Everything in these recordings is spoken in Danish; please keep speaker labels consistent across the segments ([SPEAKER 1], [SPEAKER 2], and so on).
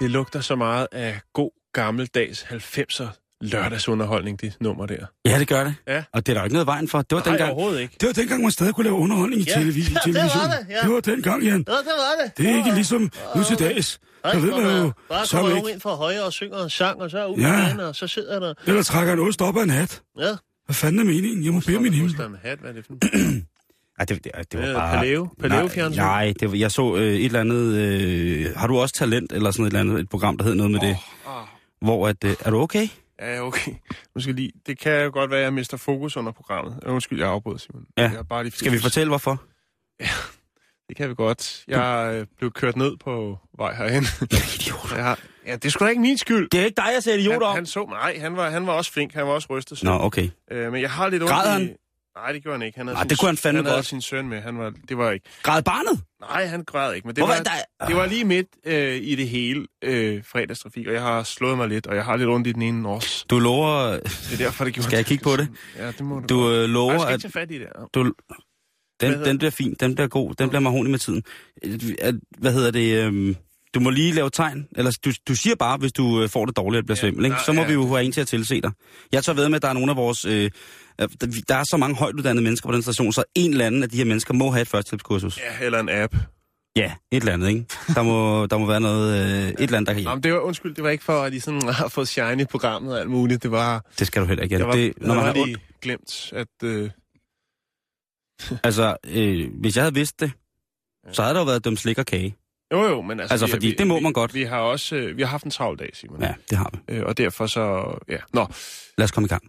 [SPEAKER 1] Det lugter så meget af god gammeldags 90'er lørdagsunderholdning, det nummer der.
[SPEAKER 2] Ja, det gør det.
[SPEAKER 1] Ja.
[SPEAKER 2] Og det er der jo ikke noget vejen for. Det var
[SPEAKER 1] Nej,
[SPEAKER 2] dengang,
[SPEAKER 1] overhovedet ikke.
[SPEAKER 2] det var dengang, man stadig kunne lave underholdning i
[SPEAKER 1] Ja,
[SPEAKER 2] television.
[SPEAKER 1] ja, det var det, ja.
[SPEAKER 2] det var dengang, Jan.
[SPEAKER 3] Ja, det var det.
[SPEAKER 2] Det er ikke ligesom nu til dags. Der ved man jo
[SPEAKER 3] bare
[SPEAKER 2] så
[SPEAKER 3] kommer nogen ind fra højre og synger en sang, og så er ud
[SPEAKER 2] Ja.
[SPEAKER 3] ja. og så sidder der...
[SPEAKER 2] Eller trækker en ost op af en hat.
[SPEAKER 3] Ja,
[SPEAKER 2] Hvad fanden er meningen? Jeg må bede min himmel.
[SPEAKER 1] Husker en hat, hvad er det for en?
[SPEAKER 2] Ja, det, det, det var
[SPEAKER 1] Øh,
[SPEAKER 2] bare...
[SPEAKER 1] Paleo? Paleo-fjernsyn?
[SPEAKER 2] Nej, nej det var, jeg så øh, et eller andet... Øh, har du også talent, eller sådan et eller andet, et program, der hed noget med det?
[SPEAKER 1] Oh,
[SPEAKER 2] Hvor at... Øh, er du okay?
[SPEAKER 1] ja, okay. Måske lige. Det kan jo godt være, at jeg mister fokus under programmet. Øh, Undskyld, jeg afbrød, Simon.
[SPEAKER 2] Ja.
[SPEAKER 1] Jeg er bare lige
[SPEAKER 2] Skal vi fortælle, hvorfor?
[SPEAKER 1] Det kan vi godt. Jeg øh, blev kørt ned på vej herhen.
[SPEAKER 2] Idiot.
[SPEAKER 1] Jeg har... Ja, det er sgu da ikke min skyld.
[SPEAKER 2] Det er ikke dig, jeg ser idiot
[SPEAKER 1] han,
[SPEAKER 2] om.
[SPEAKER 1] han så mig. Nej, han var, han var også flink. Han var også rystet. så-
[SPEAKER 2] Nå, okay.
[SPEAKER 1] Øh, men jeg har lidt ondt
[SPEAKER 2] Græd
[SPEAKER 1] i-
[SPEAKER 2] han?
[SPEAKER 1] Nej, det gjorde han ikke. Han havde
[SPEAKER 2] Nej,
[SPEAKER 1] sin,
[SPEAKER 2] det kunne han fandme
[SPEAKER 1] han havde
[SPEAKER 2] godt.
[SPEAKER 1] sin søn med. Han var, det var ikke...
[SPEAKER 2] Græd barnet?
[SPEAKER 1] Nej, han græd ikke, men det,
[SPEAKER 2] Hvorfor
[SPEAKER 1] var,
[SPEAKER 2] der-
[SPEAKER 1] det var lige midt øh, i det hele øh, fredagstrafik, og jeg har slået mig lidt, og jeg har lidt ondt i den ene også.
[SPEAKER 2] Du lover...
[SPEAKER 1] Det er derfor, det gjorde
[SPEAKER 2] Skal jeg kigge på det?
[SPEAKER 1] Ja, det må du.
[SPEAKER 2] Du øh,
[SPEAKER 1] Nej,
[SPEAKER 2] lover,
[SPEAKER 1] jeg skal ikke tage fat i det. ja.
[SPEAKER 2] Du, den, den bliver fin, den bliver god, den bliver mahoni med tiden. Øh, Hvad hedder det? øhm, Du må lige lave tegn, eller du, du siger bare, hvis du øh, får det dårligt og bliver
[SPEAKER 1] Ja,
[SPEAKER 2] svimmel, ikke? så må
[SPEAKER 1] ja,
[SPEAKER 2] vi jo have en til at tilse dig. Jeg tager ved med, at der er nogle af vores... Øh, der- er så mange højt uddannede mennesker på den station, så en eller anden af de her mennesker må have et førstehjælpskursus.
[SPEAKER 1] Ja, eller en app.
[SPEAKER 2] Ja, et eller andet, ikke? Der må, der må være noget, øh, et eller andet, der kan hjælpe.
[SPEAKER 1] Jamen, det var, undskyld, det var ikke for, at de sådan har fået shine i programmet og alt muligt. Det var,
[SPEAKER 2] Det skal du heller ikke. Jan.
[SPEAKER 1] var,
[SPEAKER 2] Det, når man har
[SPEAKER 1] lige
[SPEAKER 2] ondt,
[SPEAKER 1] glemt, at... Øh,
[SPEAKER 2] altså, øh, hvis jeg havde vidst det, så havde der jo været dømt slik og kage.
[SPEAKER 1] Jo, jo, men altså...
[SPEAKER 2] Altså,
[SPEAKER 1] vi-
[SPEAKER 2] fordi
[SPEAKER 1] vi,
[SPEAKER 2] det må
[SPEAKER 1] vi,
[SPEAKER 2] man godt.
[SPEAKER 1] Vi har også øh, vi har haft en travl dag, Simon.
[SPEAKER 2] Ja, det har vi.
[SPEAKER 1] Øh, og derfor så... Ja, nå.
[SPEAKER 2] Lad os komme i gang.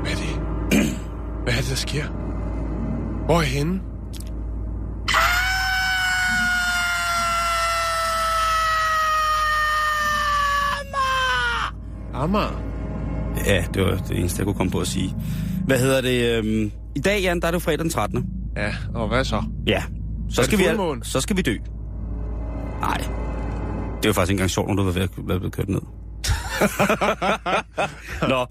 [SPEAKER 1] Hvad er det? Hvad er det, der sker? Hvor er henne? Amager.
[SPEAKER 2] Ja, det var det eneste, jeg kunne komme på at sige. Hvad hedder det? Øhm, I dag, Jan, der er det jo fredag den 13.
[SPEAKER 1] Ja, og hvad så?
[SPEAKER 2] Ja. Så skal, vi, al- så skal vi dø. Nej. Det er jo faktisk ikke engang sjovt, når du var ved at blevet kørt ned. Nå,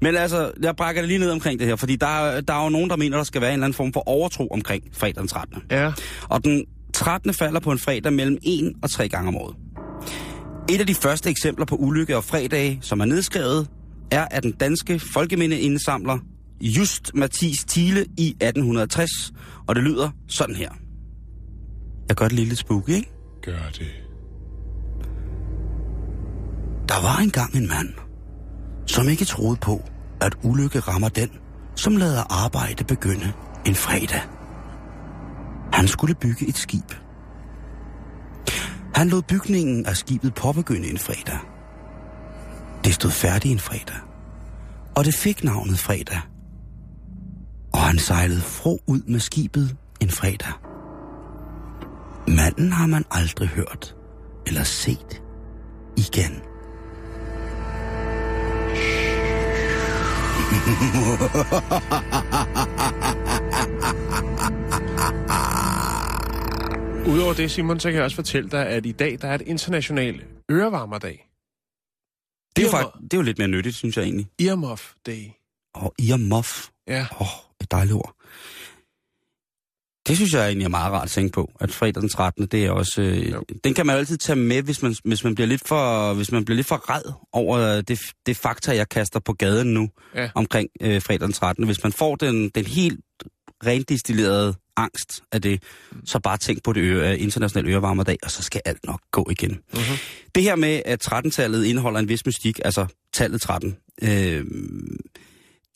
[SPEAKER 2] men altså, jeg brækker det lige ned omkring det her, fordi der, er- der er jo nogen, der mener, der skal være en eller anden form for overtro omkring fredag den 13.
[SPEAKER 1] Ja.
[SPEAKER 2] Og den 13. falder på en fredag mellem 1 og 3 gange om året. Et af de første eksempler på ulykke og fredage, som er nedskrevet, er af den danske folkemindeindsamler Just Mathis Thiele i 1860, og det lyder sådan her. Jeg gør det lige lidt spooky, ikke?
[SPEAKER 1] Gør det.
[SPEAKER 2] Der var engang en mand, som ikke troede på, at ulykke rammer den, som lader arbejde begynde en fredag. Han skulle bygge et skib. Han lod bygningen af skibet påbegynde en fredag. Det stod færdigt en fredag. Og det fik navnet fredag. Og han sejlede fro ud med skibet en fredag. Manden har man aldrig hørt eller set igen.
[SPEAKER 1] Udover det, Simon, så kan jeg også fortælle dig, at i dag der er et international ørevarmerdag.
[SPEAKER 2] Det er, jo faktisk, det er jo lidt mere nyttigt, synes jeg egentlig.
[SPEAKER 1] Earmuff Day.
[SPEAKER 2] Og earmuff.
[SPEAKER 1] Ja.
[SPEAKER 2] Åh, oh, et dejligt ord. Det synes jeg egentlig er meget rart at tænke på, at fredag den 13. det er også... Øh,
[SPEAKER 1] Jo.
[SPEAKER 2] den kan man jo altid tage med, hvis man, hvis man bliver lidt for, hvis man bliver lidt for red over det, det fakta, jeg kaster på gaden nu
[SPEAKER 1] Ja.
[SPEAKER 2] omkring øh, fredag den 13. Hvis man får den, den helt rendistillerede angst af det, så bare tænk på det øre, internationale ørevarmerdag, og så skal alt nok gå igen.
[SPEAKER 1] Mm-hmm.
[SPEAKER 2] Det her med, at 13-tallet indeholder en vis mystik, altså tallet 13, øh,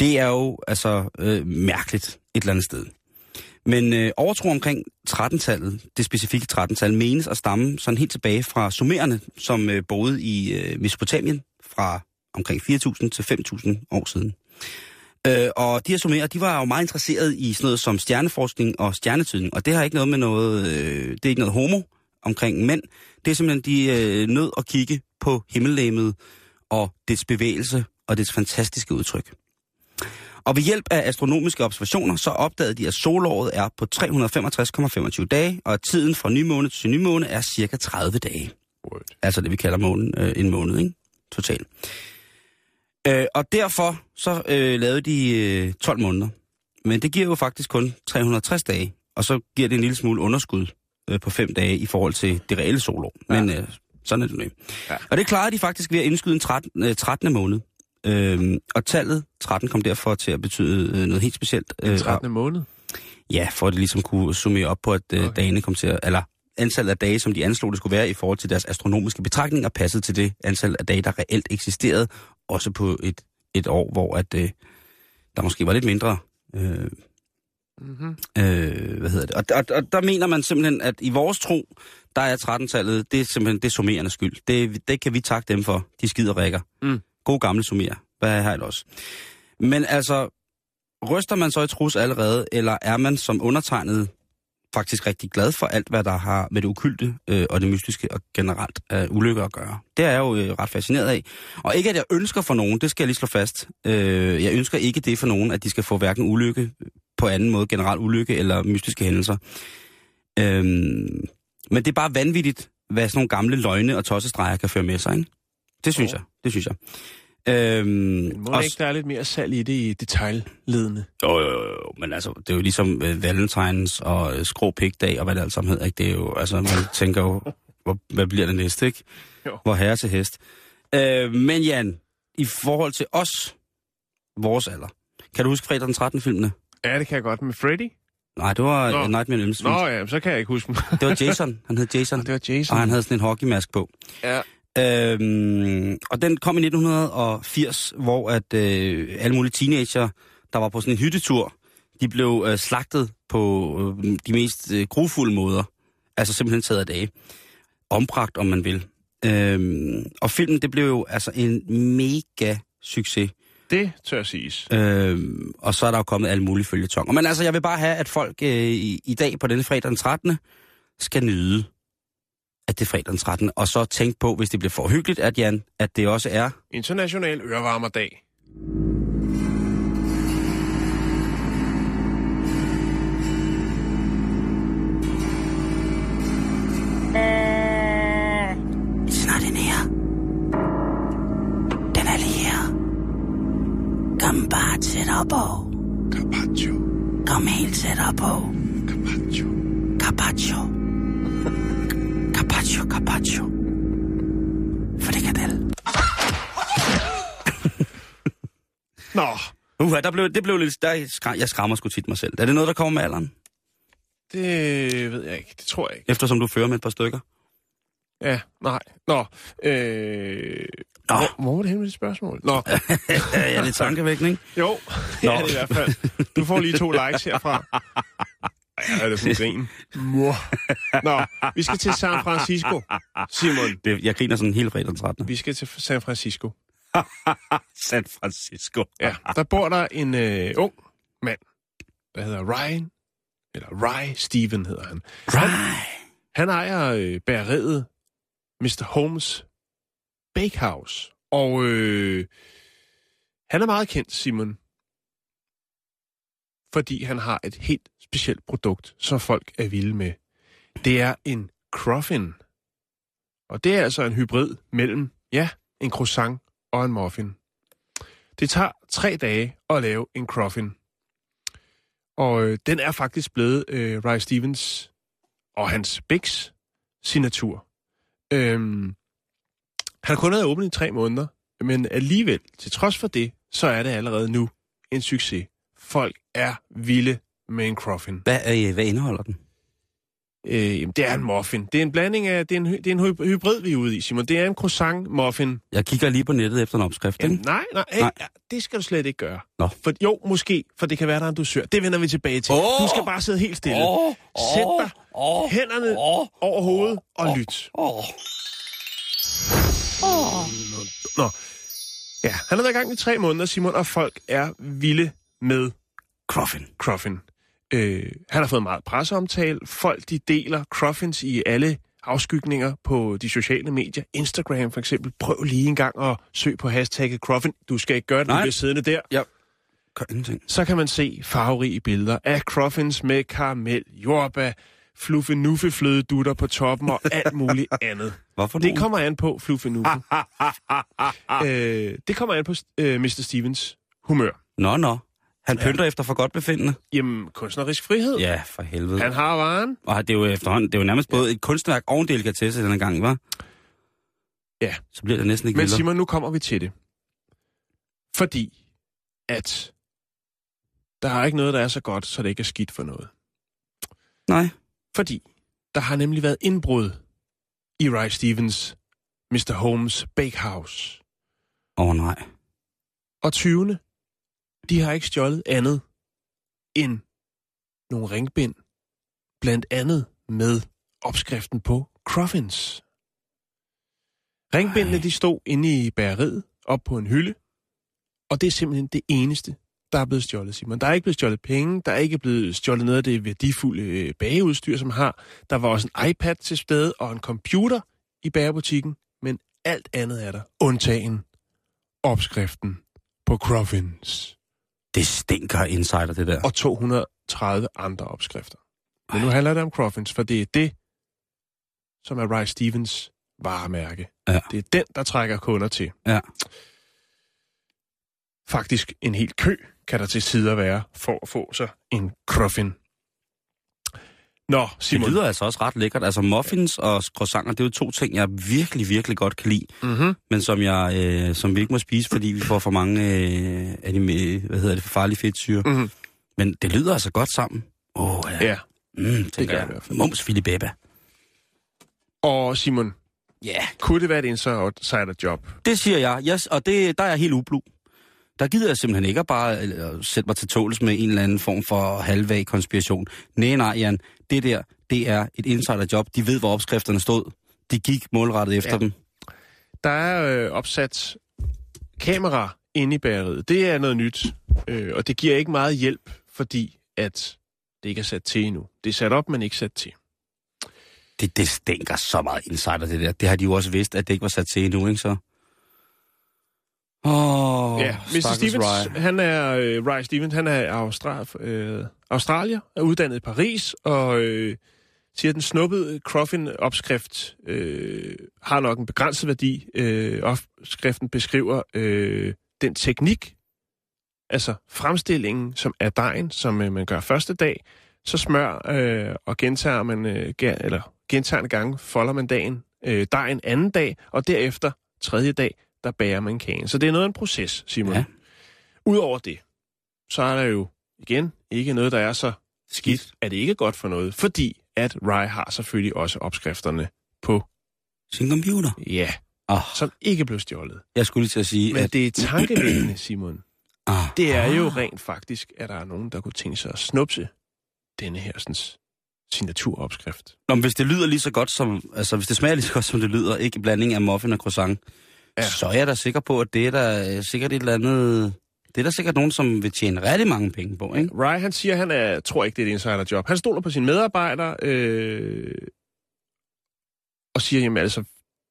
[SPEAKER 2] det er jo altså øh, mærkeligt et eller andet sted. Men øh, overtro omkring 13-tallet, det specifikke 13-tal, menes at stamme sådan helt tilbage fra sumererne, som øh, boede i øh, Mesopotamien fra omkring 4.000 til 5.000 år siden. Øh, og de her sumerer, de var jo meget interesserede i sådan noget som stjerneforskning og stjernetydning, og det har ikke noget med noget, øh, det er ikke noget homo omkring mænd. Det er simpelthen, de øh, nød at kigge på himmellegemet og dets bevægelse og dets fantastiske udtryk. Og ved hjælp af astronomiske observationer, så opdagede de, at solåret er på 365,25 dage, og at tiden fra nymåne til nymåne er cirka 30 dage.
[SPEAKER 1] Word.
[SPEAKER 2] Altså det, vi kalder månen, øh, en måned, ikke? Totalt. Øh, og derfor så øh, lavede de øh, 12 måneder. Men det giver jo faktisk kun 360 dage, og så giver det en lille smule underskud øh, på 5 dage i forhold til det reelle solår.
[SPEAKER 1] Ja.
[SPEAKER 2] Men øh, sådan er det nu.
[SPEAKER 1] Ja.
[SPEAKER 2] Og det klarede de faktisk ved at indskyde en 13, øh, 13. måned. Øhm, og tallet 13 kom derfor til at betyde øh, noget helt specielt.
[SPEAKER 1] Den
[SPEAKER 2] Øh,
[SPEAKER 1] 13. måned.
[SPEAKER 2] Ja, for at det ligesom kunne summere op på, at øh,
[SPEAKER 1] okay.
[SPEAKER 2] dagene kom til at... Eller antallet af dage, som de anslog, det skulle være i forhold til deres astronomiske betragtninger, passede til det antal af dage, der reelt eksisterede, også på et, et år, hvor at, øh, der måske var lidt mindre... Øh,
[SPEAKER 1] Mm-hmm.
[SPEAKER 2] øh, hvad hedder det? Og, og, og der mener man simpelthen, at i vores tro, der er 13-tallet, det er simpelthen det er summerende skyld. Det, det kan vi takke dem for, de skider rækker.
[SPEAKER 1] Mm.
[SPEAKER 2] God gamle summer. Hvad er her også? Men altså, ryster man så i trus allerede, eller er man som undertegnet faktisk rigtig glad for alt, hvad der har med det ukulte øh, og det mystiske og generelt øh, ulykker at gøre. Det er jeg jo øh, ret fascineret af. Og ikke at jeg ønsker for nogen, det skal jeg lige slå fast. Øh, jeg ønsker ikke det for nogen, at de skal få hverken ulykke på anden måde, generelt ulykke eller mystiske hændelser. Øh, men det er bare vanvittigt, hvad sådan nogle gamle løgne og tossestreger kan føre med sig, ikke? Det synes
[SPEAKER 1] Jo.
[SPEAKER 2] jeg, det synes jeg. Øhm,
[SPEAKER 1] Men må
[SPEAKER 2] også-
[SPEAKER 1] ikke, der er lidt mere salg i det i detaljledende?
[SPEAKER 2] Jo, jo, jo, men altså, det er jo ligesom øh, Valentines og øh, Skrå Pigdag og hvad det alt sammen hedder, ikke? Det er jo, altså, man tænker jo, hvor, hvad bliver det næste, ikke?
[SPEAKER 1] Jo.
[SPEAKER 2] Hvor herre til hest. Øh, men Jan, i forhold til os, vores alder, kan du huske fredag den 13. filmene?
[SPEAKER 1] Ja, det kan jeg godt. Med Freddy?
[SPEAKER 2] Nej, det var
[SPEAKER 1] Nå.
[SPEAKER 2] Nightmare on Elm Street.
[SPEAKER 1] Nå ja, så kan jeg ikke huske.
[SPEAKER 2] Det var Jason. Han hed Jason.
[SPEAKER 1] det var Jason.
[SPEAKER 2] Og han havde sådan en hockeymask på.
[SPEAKER 1] Ja.
[SPEAKER 2] Øhm, og den kom i 1980, hvor at øh, alle mulige teenager, der var på sådan en hyttetur, de blev øh, slagtet på øh, de mest øh, grufulde måder. Altså simpelthen taget af dage. Ombragt, om man vil. Øhm, og filmen, det blev jo altså en mega succes.
[SPEAKER 1] Det tør siges.
[SPEAKER 2] Øhm, og så er der jo kommet alle mulige følgetonger. Men altså, jeg vil bare have, at folk øh, i, i dag på denne fredag den 13. skal nyde, at det er fredag den 13. Og så tænk på, hvis det bliver for hyggeligt, at Jan, at det også er
[SPEAKER 1] International ørevarmerdag.
[SPEAKER 2] Snart den her. Den er lige her. Kom bare tættere på.
[SPEAKER 1] Carpaccio.
[SPEAKER 2] Kom helt tættere på.
[SPEAKER 1] Carpaccio.
[SPEAKER 2] Carpaccio. Carpaccio, carpaccio. Frikadelle.
[SPEAKER 1] Nå,
[SPEAKER 2] Uh, der blev, det blev lidt... Der, skra- jeg skræmmer sgu tit mig selv. Er det noget, der kommer med alderen?
[SPEAKER 1] det ved jeg ikke. Det tror jeg ikke.
[SPEAKER 2] Eftersom du fører med et par stykker?
[SPEAKER 1] Ja, nej. Nå, øh...
[SPEAKER 2] Nå.
[SPEAKER 1] Hvor, hvor var det hen med det spørgsmål? Nå,
[SPEAKER 2] ja, det er tankevækkende, ikke?
[SPEAKER 1] jo. det er det i hvert fald. Du får lige to likes herfra. Er det sådan en grin? Mor. Nå, vi skal til San Francisco, Simon.
[SPEAKER 2] Det, jeg griner sådan hele fredag den 13.
[SPEAKER 1] Vi skal til San Francisco.
[SPEAKER 2] San Francisco.
[SPEAKER 1] Ja, der bor der en øh, ung mand, der hedder Ryan, eller Rye Steven hedder han.
[SPEAKER 2] Right.
[SPEAKER 1] Han ejer øh, bageriet Mr. Holmes Bakehouse, og øh, han er meget kendt, Simon, fordi han har et helt specielt produkt, som folk er vilde med. Det er en croffin. Og det er altså en hybrid mellem, ja, en croissant og en muffin. Det tager tre dage at lave en croffin. Og øh, den er faktisk blevet øh, Rye Stevens og hans Bix signatur. Øhm, han har kun været åben i tre måneder, men alligevel, til trods for det, så er det allerede nu en succes. Folk er vilde med en croffin.
[SPEAKER 2] Hvad, øh, hvad indeholder den?
[SPEAKER 1] Øh, jamen, det er en muffin. Det er en blanding af... Det er en, det er en hy- hybrid, vi er ude i, Simon. Det er en croissant-muffin.
[SPEAKER 2] Jeg kigger lige på nettet efter en opskrift.
[SPEAKER 1] Jamen, nej, nej, hey,
[SPEAKER 2] Nej.
[SPEAKER 1] nej, det skal du slet ikke gøre.
[SPEAKER 2] Nå.
[SPEAKER 1] For, jo, måske, for det kan være, der er en dusør. Det vender vi tilbage til.
[SPEAKER 2] Åh!
[SPEAKER 1] Du skal bare sidde helt stille.
[SPEAKER 2] Åh,
[SPEAKER 1] Sæt dig
[SPEAKER 2] åh,
[SPEAKER 1] hænderne
[SPEAKER 2] åh,
[SPEAKER 1] over hovedet og lyt.
[SPEAKER 2] åh.
[SPEAKER 1] Nå. Ja, han har været i gang i tre måneder, Simon, og folk er vilde med
[SPEAKER 2] Cruffin.
[SPEAKER 1] Cruffin. Øh, han har fået meget presseomtale. Folk, de deler Cruffins i alle afskygninger på de sociale medier. Instagram for eksempel. Prøv lige en gang at søge på hashtagget Cruffin. Du skal ikke gøre det, du bliver siddende der.
[SPEAKER 2] Ingenting.
[SPEAKER 1] Så kan man se farverige billeder af Cruffins med karamel, jordbær, fluffenuffe-flødedutter på toppen og alt muligt andet.
[SPEAKER 2] Hvorfor
[SPEAKER 1] Det kommer an på fluffenuffe. øh, det kommer an på øh, Mr. Stevens humør.
[SPEAKER 2] Nå, nå. Han pynter efter for godt befindende.
[SPEAKER 1] Jamen, kunstnerisk frihed.
[SPEAKER 2] Ja, for helvede.
[SPEAKER 1] Han har varen.
[SPEAKER 2] Og det er jo efterhånden, det er jo nærmest både et kunstværk og en delikatesse denne gang, var?
[SPEAKER 1] Ja.
[SPEAKER 2] Så bliver det næsten ikke
[SPEAKER 1] Men
[SPEAKER 2] vildere.
[SPEAKER 1] Simon, nu kommer vi til det. Fordi at der er ikke noget, der er så godt, så det ikke er skidt for noget.
[SPEAKER 2] Nej.
[SPEAKER 1] Fordi der har nemlig været indbrud i Ray Stevens Mr. Holmes Bakehouse.
[SPEAKER 2] Åh oh, nej.
[SPEAKER 1] Og 20. De har ikke stjålet andet end nogle ringbind, blandt andet med opskriften på Cruffins. Ringbindene, de stod inde i bageriet, op på en hylde, og det er simpelthen det eneste, der er blevet stjålet, Simon. Der er ikke blevet stjålet penge, der er ikke blevet stjålet noget af det værdifulde øh, bageudstyr, som har. Der var også en iPad til stede og en computer i bagerbutikken, men alt andet er der, undtagen opskriften på Cruffins
[SPEAKER 2] Det stinker insider, det der.
[SPEAKER 1] og 230 andre opskrifter. Men nu handler det om Cruffins, for det er det, som er Ray Stevens varemærke.
[SPEAKER 2] Ja.
[SPEAKER 1] Det er den, der trækker kunder til.
[SPEAKER 2] Ja.
[SPEAKER 1] Faktisk en hel kø kan der til sider være for at få sig en Cruffin. Nå,
[SPEAKER 2] Det
[SPEAKER 1] Simon.
[SPEAKER 2] lyder altså også ret lækkert. Altså muffins og croissanter, det er jo to ting, jeg virkelig, virkelig godt kan lide.
[SPEAKER 1] Mm-hmm.
[SPEAKER 2] Men som, jeg, øh, som vi ikke må spise, fordi vi får for mange øh, øh, hvad hedder det, for farlige fedtsyre.
[SPEAKER 1] Mm-hmm.
[SPEAKER 2] Men det lyder altså godt sammen. Åh, oh, ja.
[SPEAKER 1] Ja.
[SPEAKER 2] Mm, det
[SPEAKER 1] gør det
[SPEAKER 2] jeg.
[SPEAKER 1] hvert fald.
[SPEAKER 2] Mums filibeba.
[SPEAKER 1] Og Simon,
[SPEAKER 2] Ja, yeah.
[SPEAKER 1] kunne det være et insider-job?
[SPEAKER 2] det siger jeg. Yes, og det, der er jeg helt ublu. Der gider jeg simpelthen ikke at bare sætte mig til tåles med en eller anden form for halvvag konspiration. Nej, nej, Jan. Det der, det er et insiderjob. De ved, hvor opskrifterne stod. De gik målrettet efter
[SPEAKER 1] Ja.
[SPEAKER 2] dem.
[SPEAKER 1] Der er øh, opsat kamera inde i bageriet. Det er noget nyt, øh, og det giver ikke meget hjælp, fordi at det ikke er sat til endnu. Det er sat op, men ikke sat til.
[SPEAKER 2] Det, det stinker så meget insider, det der. Det har de jo også vidst, at det ikke var sat til endnu, ikke så? Oh,
[SPEAKER 1] ja, Mr. Stevens, han er, øh, Ray Stevens, han er Austra- øh, australier, er uddannet i Paris, og øh, siger, at den snuppede Cruffin-opskrift øh, har nok en begrænset værdi. Øh, opskriften beskriver øh, den teknik, altså fremstillingen, som er dejen, som øh, man gør første dag, så smør øh, og gentager man, øh, eller gentagende gange folder man dagen, øh, dejen anden dag, og derefter tredje dag, der bager man kagen. Så det er noget af en proces, Simon.
[SPEAKER 2] Ja.
[SPEAKER 1] Udover det, så er der jo igen ikke noget, der er så skidt, at det ikke er godt for noget, fordi at Rye har selvfølgelig også opskrifterne på,
[SPEAKER 2] Sin computer.
[SPEAKER 1] ja,
[SPEAKER 2] Oh,
[SPEAKER 1] som ikke blev stjålet.
[SPEAKER 2] jeg skulle lige til at sige,
[SPEAKER 1] Men
[SPEAKER 2] at...
[SPEAKER 1] det er tankevækkende, Simon.
[SPEAKER 2] Ah,
[SPEAKER 1] Det er jo
[SPEAKER 2] ah.
[SPEAKER 1] rent faktisk, at der er nogen, der kunne tænke sig at snupse denne her sådan, signaturopskrift.
[SPEAKER 2] Nå, men hvis det lyder lige så godt som... Altså, hvis det smager lige så godt, som det lyder, ikke en blanding af muffin og croissant, ja. Så er jeg da sikker på, at det er der øh, sikkert et eller andet... Det er der sikkert nogen, som vil tjene rigtig mange penge på, ikke?
[SPEAKER 1] Rye, han siger, han er, tror ikke, det er et insiderjob. Han stoler på sine medarbejdere, øh, og siger, jamen altså,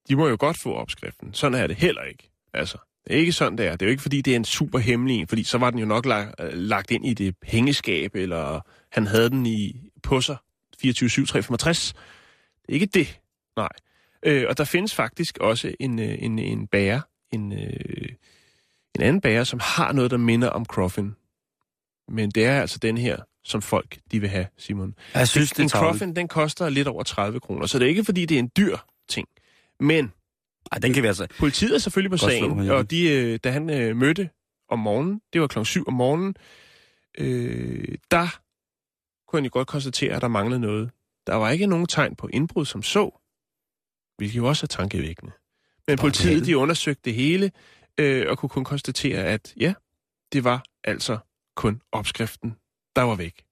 [SPEAKER 1] de må jo godt få opskriften. Sådan er det heller ikke. Altså, det er ikke sådan, det er. Det er jo ikke, fordi det er en super hemmelig en, fordi så var den jo nok lagt, lagt ind i det pengeskab, eller han havde den i på sig 24-7-365. Det er ikke det. Nej. Øh, og der findes faktisk også en, øh, en, en bager, en, øh, en anden bager, som har noget, der minder om Cruffin. Men det er altså den her, som folk de vil have, Simon.
[SPEAKER 2] Jeg synes, det er
[SPEAKER 1] en. Cruffin, den koster lidt over 30 kroner, så det er ikke, fordi det er en dyr ting. Men
[SPEAKER 2] Ej, den kan vi altså...
[SPEAKER 1] politiet er selvfølgelig på
[SPEAKER 2] Godt slå
[SPEAKER 1] sagen,
[SPEAKER 2] Jeppe.
[SPEAKER 1] og de, øh, da han øh, mødte om morgenen, det var klokken 7 om morgenen, øh, der kunne han jo godt konstatere, at der manglede noget Der var ikke nogen tegn på indbrud som så, hvilket jo også er tankevækkende. Men politiet, de undersøgte det hele, øh, og kunne kun konstatere, at ja, det var altså kun opskriften, der var væk.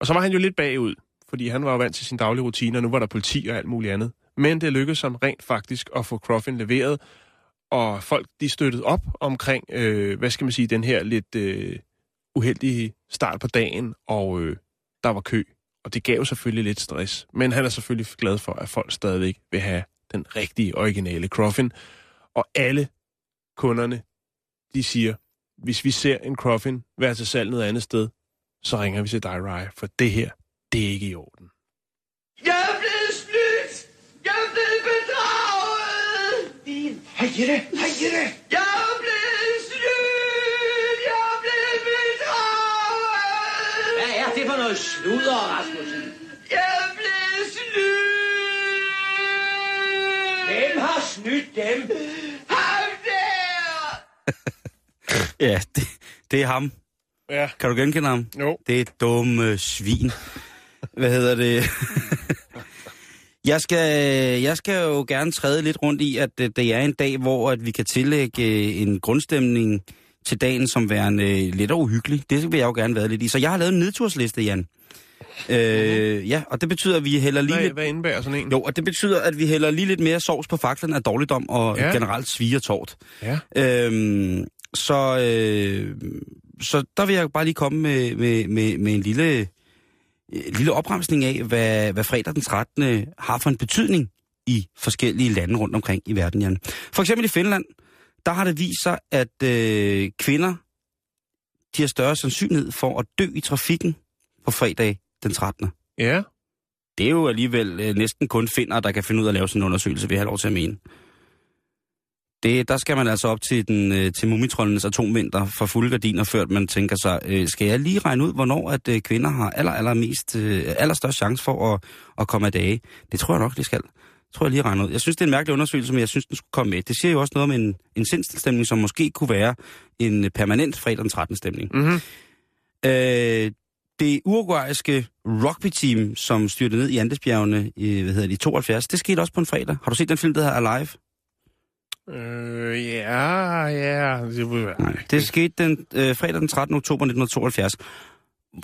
[SPEAKER 1] Og så var han jo lidt bagud, fordi han var jo vant til sin daglige rutine, og nu var der politi og alt muligt andet. Men det lykkedes ham rent faktisk at få Croffin leveret, og folk de støttede op omkring, øh, hvad skal man sige, den her lidt øh, uheldige start på dagen, og øh, der var kø. Og det gav selvfølgelig lidt stress. Men han er selvfølgelig glad for, at folk stadigvæk vil have den rigtige, originale Croffin. Og alle kunderne, de siger, hvis vi ser en Croffin være til salg noget andet sted, så ringer vi til dig, Rye, for det her, det er ikke i orden.
[SPEAKER 4] Jeg er blevet snydt! Jeg er blevet bedraget!
[SPEAKER 5] Hej Jette, hej Jette.
[SPEAKER 4] Jeg er blevet
[SPEAKER 5] noget sludder, Rasmussen?
[SPEAKER 4] Jeg er blevet snydt!
[SPEAKER 5] Hvem har snydt dem?
[SPEAKER 4] Ham der!
[SPEAKER 2] Ja, det, det er ham.
[SPEAKER 1] Ja,
[SPEAKER 2] Kan du genkende ham?
[SPEAKER 1] jo.
[SPEAKER 2] Det er et dumme svin. Hvad hedder det? jeg, skal, jeg skal jo gerne træde lidt rundt i, at det er en dag, hvor at vi kan tillægge øh, en grundstemning til dagen som værende øh, lidt uhyggelig. Det vil jeg jo gerne være lidt i. Så jeg har lavet en nedtursliste, Jan. Øh, ja, og det betyder, at vi hælder lige
[SPEAKER 1] Hvad,
[SPEAKER 2] lidt...
[SPEAKER 1] hvad indebærer sådan en?
[SPEAKER 2] Jo, og det betyder, at vi hælder lige lidt mere sovs på faklen af dårligdom og
[SPEAKER 1] Ja.
[SPEAKER 2] generelt sviger tårt.
[SPEAKER 1] Ja.
[SPEAKER 2] Øhm, så, øh, så der vil jeg bare lige komme med, med, med, med en lille, en lille opremsning af, hvad, hvad fredag den 13. har for en betydning i forskellige lande rundt omkring i verden, Jan. For eksempel i Finland, der har det vist sig, at øh, kvinder de har større sandsynlighed for at dø i trafikken på fredag den 13.
[SPEAKER 1] Ja.
[SPEAKER 2] Det er jo alligevel øh, næsten kun finder, der kan finde ud af at lave sådan en undersøgelse, vil jeg have lov til at mene. Det, der skal man altså op til, den, øh, til mumitrollenes atomvinter for fulde gardiner, før man tænker sig, øh, skal jeg lige regne ud, hvornår at øh, kvinder har aller, aller mest, øh, allerstørst chance for at, at komme af dage? Det tror jeg nok, det skal. Tror jeg lige regne ud. Jeg synes, det er en mærkelig undersøgelse, men jeg synes, den skulle komme med. Det siger jo også noget om en, en sindstilstemning, som måske kunne være en permanent fredag den 13. stemning.
[SPEAKER 1] Mm-hmm.
[SPEAKER 2] Øh, det uruguayske rugby-team, som styrte ned i Andesbjergene i, hvad hedder det, i 72, det skete også på en fredag. Har du set den film, der hedder Alive?
[SPEAKER 1] Øh, ja, ja. Det, nej,
[SPEAKER 2] Det skete den øh, fredag den 13. oktober 1972.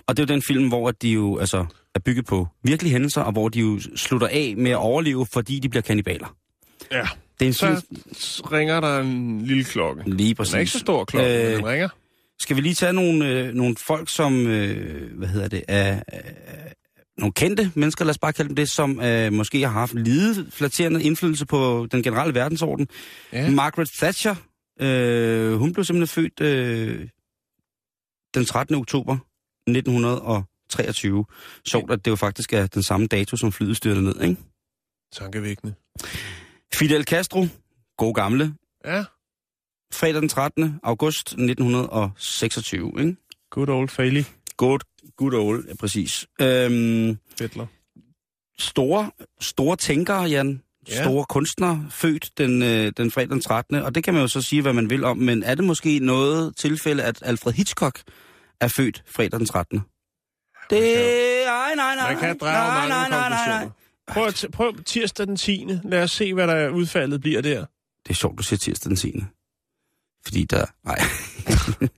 [SPEAKER 2] Og det er jo den film, hvor de jo altså, er bygget på virkelige hændelser, og hvor de jo slutter af med at overleve, fordi de bliver kannibaler.
[SPEAKER 1] Ja.
[SPEAKER 2] Det er en
[SPEAKER 1] Så
[SPEAKER 2] film...
[SPEAKER 1] ringer der en lille klokke.
[SPEAKER 2] Lige præcis.
[SPEAKER 1] Den er ikke så stor klokke, øh,
[SPEAKER 2] Øh,
[SPEAKER 1] men den ringer.
[SPEAKER 2] Skal vi lige tage nogle, øh, nogle folk, som, øh, hvad hedder det, er, er, nogle kendte mennesker, lad os bare kalde dem det, som øh, måske har haft lide flatterende indflydelse på den generelle verdensorden.
[SPEAKER 1] Ja.
[SPEAKER 2] Margaret Thatcher, øh, hun blev simpelthen født øh, den 13. oktober 1923. Sjovt, at det jo faktisk er den samme dato, som flyet styrte ned, ikke?
[SPEAKER 1] Tankevækkende.
[SPEAKER 2] Fidel Castro, god gamle,
[SPEAKER 1] Ja.
[SPEAKER 2] fredag den 13. august 1926, ikke?
[SPEAKER 1] Good old Failey.
[SPEAKER 2] Good, good old, ja, præcis. Øhm,
[SPEAKER 1] Fettler.
[SPEAKER 2] store, store tænkere, Jan.
[SPEAKER 1] Ja.
[SPEAKER 2] Store kunstnere, født den, øh, den fredag den 13. Og det kan man jo så sige, hvad man vil om. Men er det måske noget tilfælde, at Alfred Hitchcock er født fredag den 13. Det... Nej, nej, nej.
[SPEAKER 1] Man kan drage
[SPEAKER 2] nej,
[SPEAKER 1] mange
[SPEAKER 2] nej, nej, nej, nej.
[SPEAKER 1] Prøv, at t- prøv tirsdag den 10. Lad os se, hvad der udfaldet bliver der.
[SPEAKER 2] Det er sjovt, du siger tirsdag den 10. Fordi der... Nej.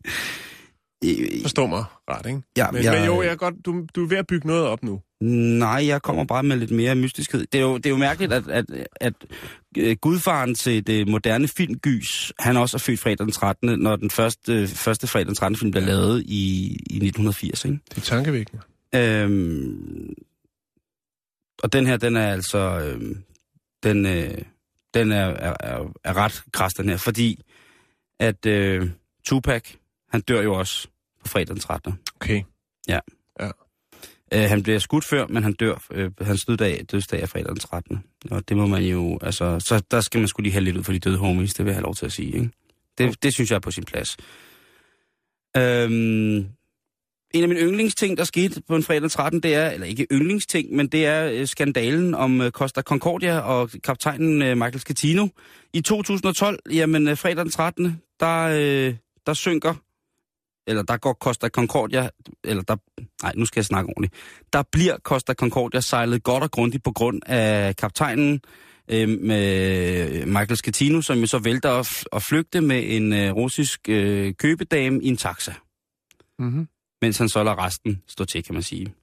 [SPEAKER 1] Forstå mig ret, ikke?
[SPEAKER 2] Ja,
[SPEAKER 1] Men,
[SPEAKER 2] jeg-
[SPEAKER 1] men jo, jeg er godt, du, du er ved at bygge noget op nu.
[SPEAKER 2] Nej, jeg kommer bare med lidt mere mystiskhed. Det er jo, det er jo mærkeligt, at, at, at øh, gudfaren til det moderne filmgys, han også er født fredag den 13., når den første, første fredag den 13. film blev lavet i, i 1980. Ikke?
[SPEAKER 1] Det er tankevækkende.
[SPEAKER 2] Øhm, og den her, den er altså... Øhm, den, øh, den er, er, er, er ret kras, den her, fordi at øh, Tupac, han dør jo også på fredag den 13.
[SPEAKER 1] Okay.
[SPEAKER 2] Øh, han bliver skudt før, men han dør. Øh, hans dødsdag, dødsdag er fredag den 13. Og det må man jo, altså, så der skal man skulle lige have lidt ud for de døde homies, det vil jeg have lov til at sige, ikke? Det, det synes jeg er på sin plads. Øhm, en af mine yndlingsting, der skete på en fredag den 13, det er, eller ikke yndlingsting, men det er øh, skandalen om øh, Costa Concordia og kaptajnen øh, Michael Scatino. I 2012, jamen fredag den 13, der, der synker eller der går Costa Concordia, eller der, nej, nu skal jeg snakke ordentligt. Der bliver Costa Concordia sejlet godt og grundigt på grund af kaptajnen, øh, med Michael Scatino, som jo så vælter at, at flygte med en øh, russisk øh, købedame i en taxa,
[SPEAKER 1] Mm-hmm.
[SPEAKER 2] mens han så lader resten stå til, kan man sige.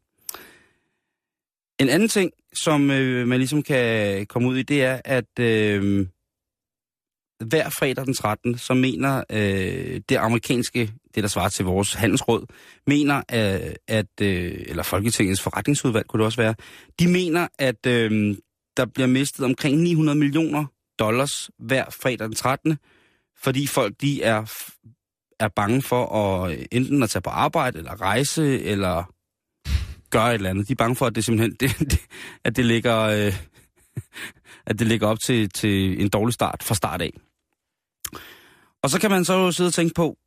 [SPEAKER 2] En anden ting, som øh, man ligesom kan komme ud i, det er, at øh, hver fredag den 13. så mener øh, det amerikanske, det der svarer til vores handelsråd, mener, øh, at, at, eller Folketingets forretningsudvalg kunne det også være, de mener, at øh, der bliver mistet omkring 900 millioner dollars hver fredag den 13. Fordi folk de er, er bange for at øh, enten at tage på arbejde, eller rejse, eller gøre et eller andet. De er bange for, at det simpelthen det, det, at det ligger, øh, at det ligger op til, til en dårlig start fra start af. Og så kan man så sidde og tænke på,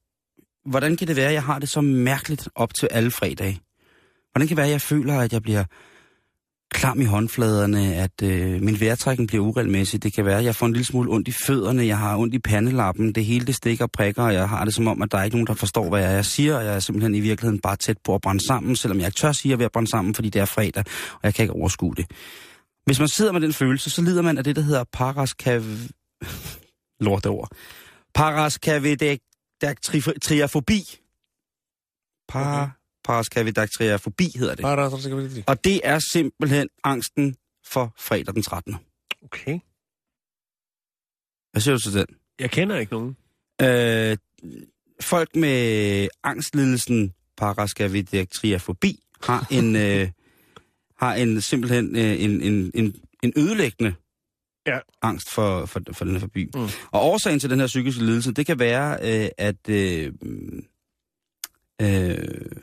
[SPEAKER 2] hvordan kan det være, at jeg har det så mærkeligt op til alle fredage? Hvordan kan det være, at jeg føler, at jeg bliver klam i håndfladerne, at øh, min vejrtrækning bliver uregelmæssig. Det kan være, at jeg får en lille smule ondt i fødderne, jeg har ondt i pandelappen, det hele det stikker og prikker, og jeg har det som om, at der er ikke nogen, der forstår, hvad jeg siger, og jeg er simpelthen i virkeligheden bare tæt på at brænde sammen, selvom jeg ikke tør sige, at jeg er ved at brænde sammen, fordi det er fredag, og jeg kan ikke overskue det. Hvis man sidder med den følelse, så lider man af det, der hedder paraskav... Lorteord. Paraskavedaktriafobi. Par... Paraskavedaktriafobi hedder det. Og det er simpelthen angsten for fredag den 13.
[SPEAKER 1] Okay.
[SPEAKER 2] Hvad siger du til den?
[SPEAKER 1] Jeg kender ikke nogen.
[SPEAKER 2] Øh, folk med angstlidelsen paraskavedaktriafobi har en, øh, har en simpelthen øh, en, en, en, en ødelæggende
[SPEAKER 1] Ja.
[SPEAKER 2] angst for, for, for den her forbi.
[SPEAKER 1] Mm.
[SPEAKER 2] Og årsagen til den her psykiske lidelse, det kan være, øh, at øh, øh,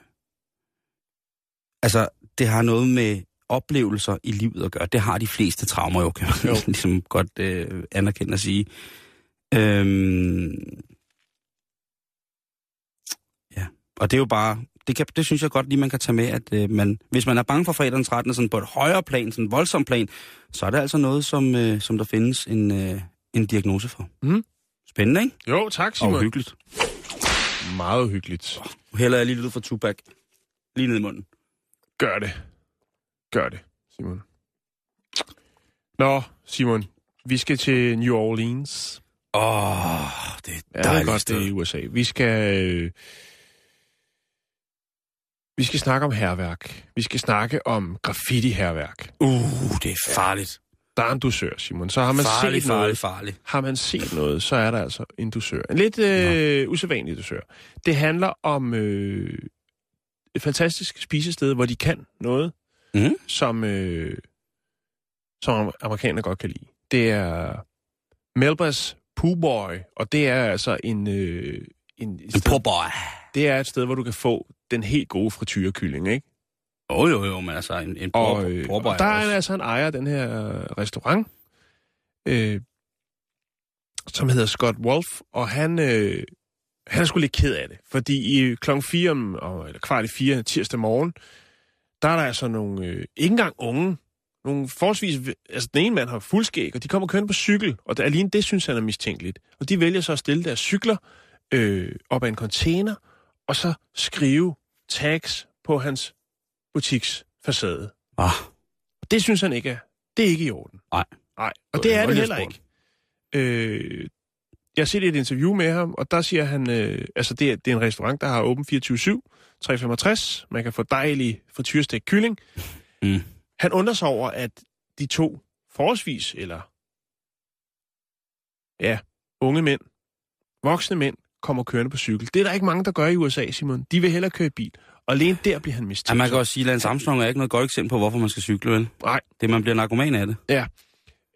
[SPEAKER 2] altså, det har noget med oplevelser i livet at gøre. Det har de fleste traumer jo, kan man
[SPEAKER 1] Jo.
[SPEAKER 2] ligesom godt øh, anerkende at sige. Øhm, ja, og det er jo bare, det, kan, det synes jeg godt lige, man kan tage med, at øh, man, hvis man er bange for fredag den 13. Sådan på et højere plan, sådan en voldsom plan, så er det altså noget, som, øh, som der findes en, øh, en diagnose for.
[SPEAKER 1] Mhm.
[SPEAKER 2] Spændende, ikke?
[SPEAKER 1] Jo, tak
[SPEAKER 2] Og
[SPEAKER 1] Simon.
[SPEAKER 2] hyggeligt.
[SPEAKER 1] Meget hyggeligt.
[SPEAKER 2] Nu hælder jeg lige lidt ud for Tupac. Lige ned i munden.
[SPEAKER 1] Gør det. Gør det, Simon. Nå, Simon. Vi skal til New Orleans.
[SPEAKER 2] Åh, oh, det er
[SPEAKER 1] Ja, det
[SPEAKER 2] dejligt
[SPEAKER 1] er godt, det er i USA. Vi skal... Øh, vi skal snakke om herværk. Vi skal snakke om graffiti-herværk.
[SPEAKER 2] Uh, det er farligt.
[SPEAKER 1] Der er en dusør, Simon. Så har man
[SPEAKER 2] farligt,
[SPEAKER 1] set noget,
[SPEAKER 2] farligt, farligt.
[SPEAKER 1] har man set noget, så er der altså en dusør. En lidt øh, usædvanlig dusør. Det handler om øh, et fantastisk spisested, hvor de kan noget,
[SPEAKER 2] Mhm.
[SPEAKER 1] som, øh, som amerikanerne godt kan lide. Det er Melbas Pooh Boy, og det er altså en, øh, en,
[SPEAKER 2] En
[SPEAKER 1] sted,
[SPEAKER 2] poor boy.
[SPEAKER 1] det er et sted, hvor du kan få den helt gode frityrekylling, ikke?
[SPEAKER 2] Jo, jo, jo, men altså en, en
[SPEAKER 1] Og, øh,
[SPEAKER 2] poor boy
[SPEAKER 1] og der er
[SPEAKER 2] også.
[SPEAKER 1] altså en ejer af den her restaurant, øh, som hedder Scott Wolf, og han, øh, han er sgu lidt ked af det, fordi i klokken 4, om, eller kvart i 4 tirsdag morgen, der er der altså nogle, øh, ikke engang unge, nogle forholdsvis, altså den ene mand har fuldskæg, og de kommer kørende på cykel, og der, alene det synes han er mistænkeligt. Og de vælger så at stille deres cykler øh, op ad en container, og så skrive tags på hans butiksfacade.
[SPEAKER 2] Ah,
[SPEAKER 1] Det synes han ikke er. Det er ikke i orden.
[SPEAKER 2] Nej.
[SPEAKER 1] Nej, og
[SPEAKER 2] Det
[SPEAKER 1] er det heller ikke. Øh, jeg har set et interview med ham, og der siger han, øh, altså det er, det er en restaurant, der har åben 24-7, 365. Man kan få dejlig frityrestegt kylling.
[SPEAKER 2] Mm.
[SPEAKER 1] Han undrer sig over, at de to forholdsvis, eller ja, unge mænd, voksne mænd, kommer kørende på cykel. Det er der ikke mange, der gør i USA, Simon. De vil hellere køre i bil. Og alene der bliver han
[SPEAKER 2] ja,
[SPEAKER 1] mistænkt.
[SPEAKER 2] man kan også sige, at Lance Armstrong er ikke noget godt eksempel på, hvorfor man skal cykle, vel?
[SPEAKER 1] Nej.
[SPEAKER 2] Det er, man bliver narkoman af det.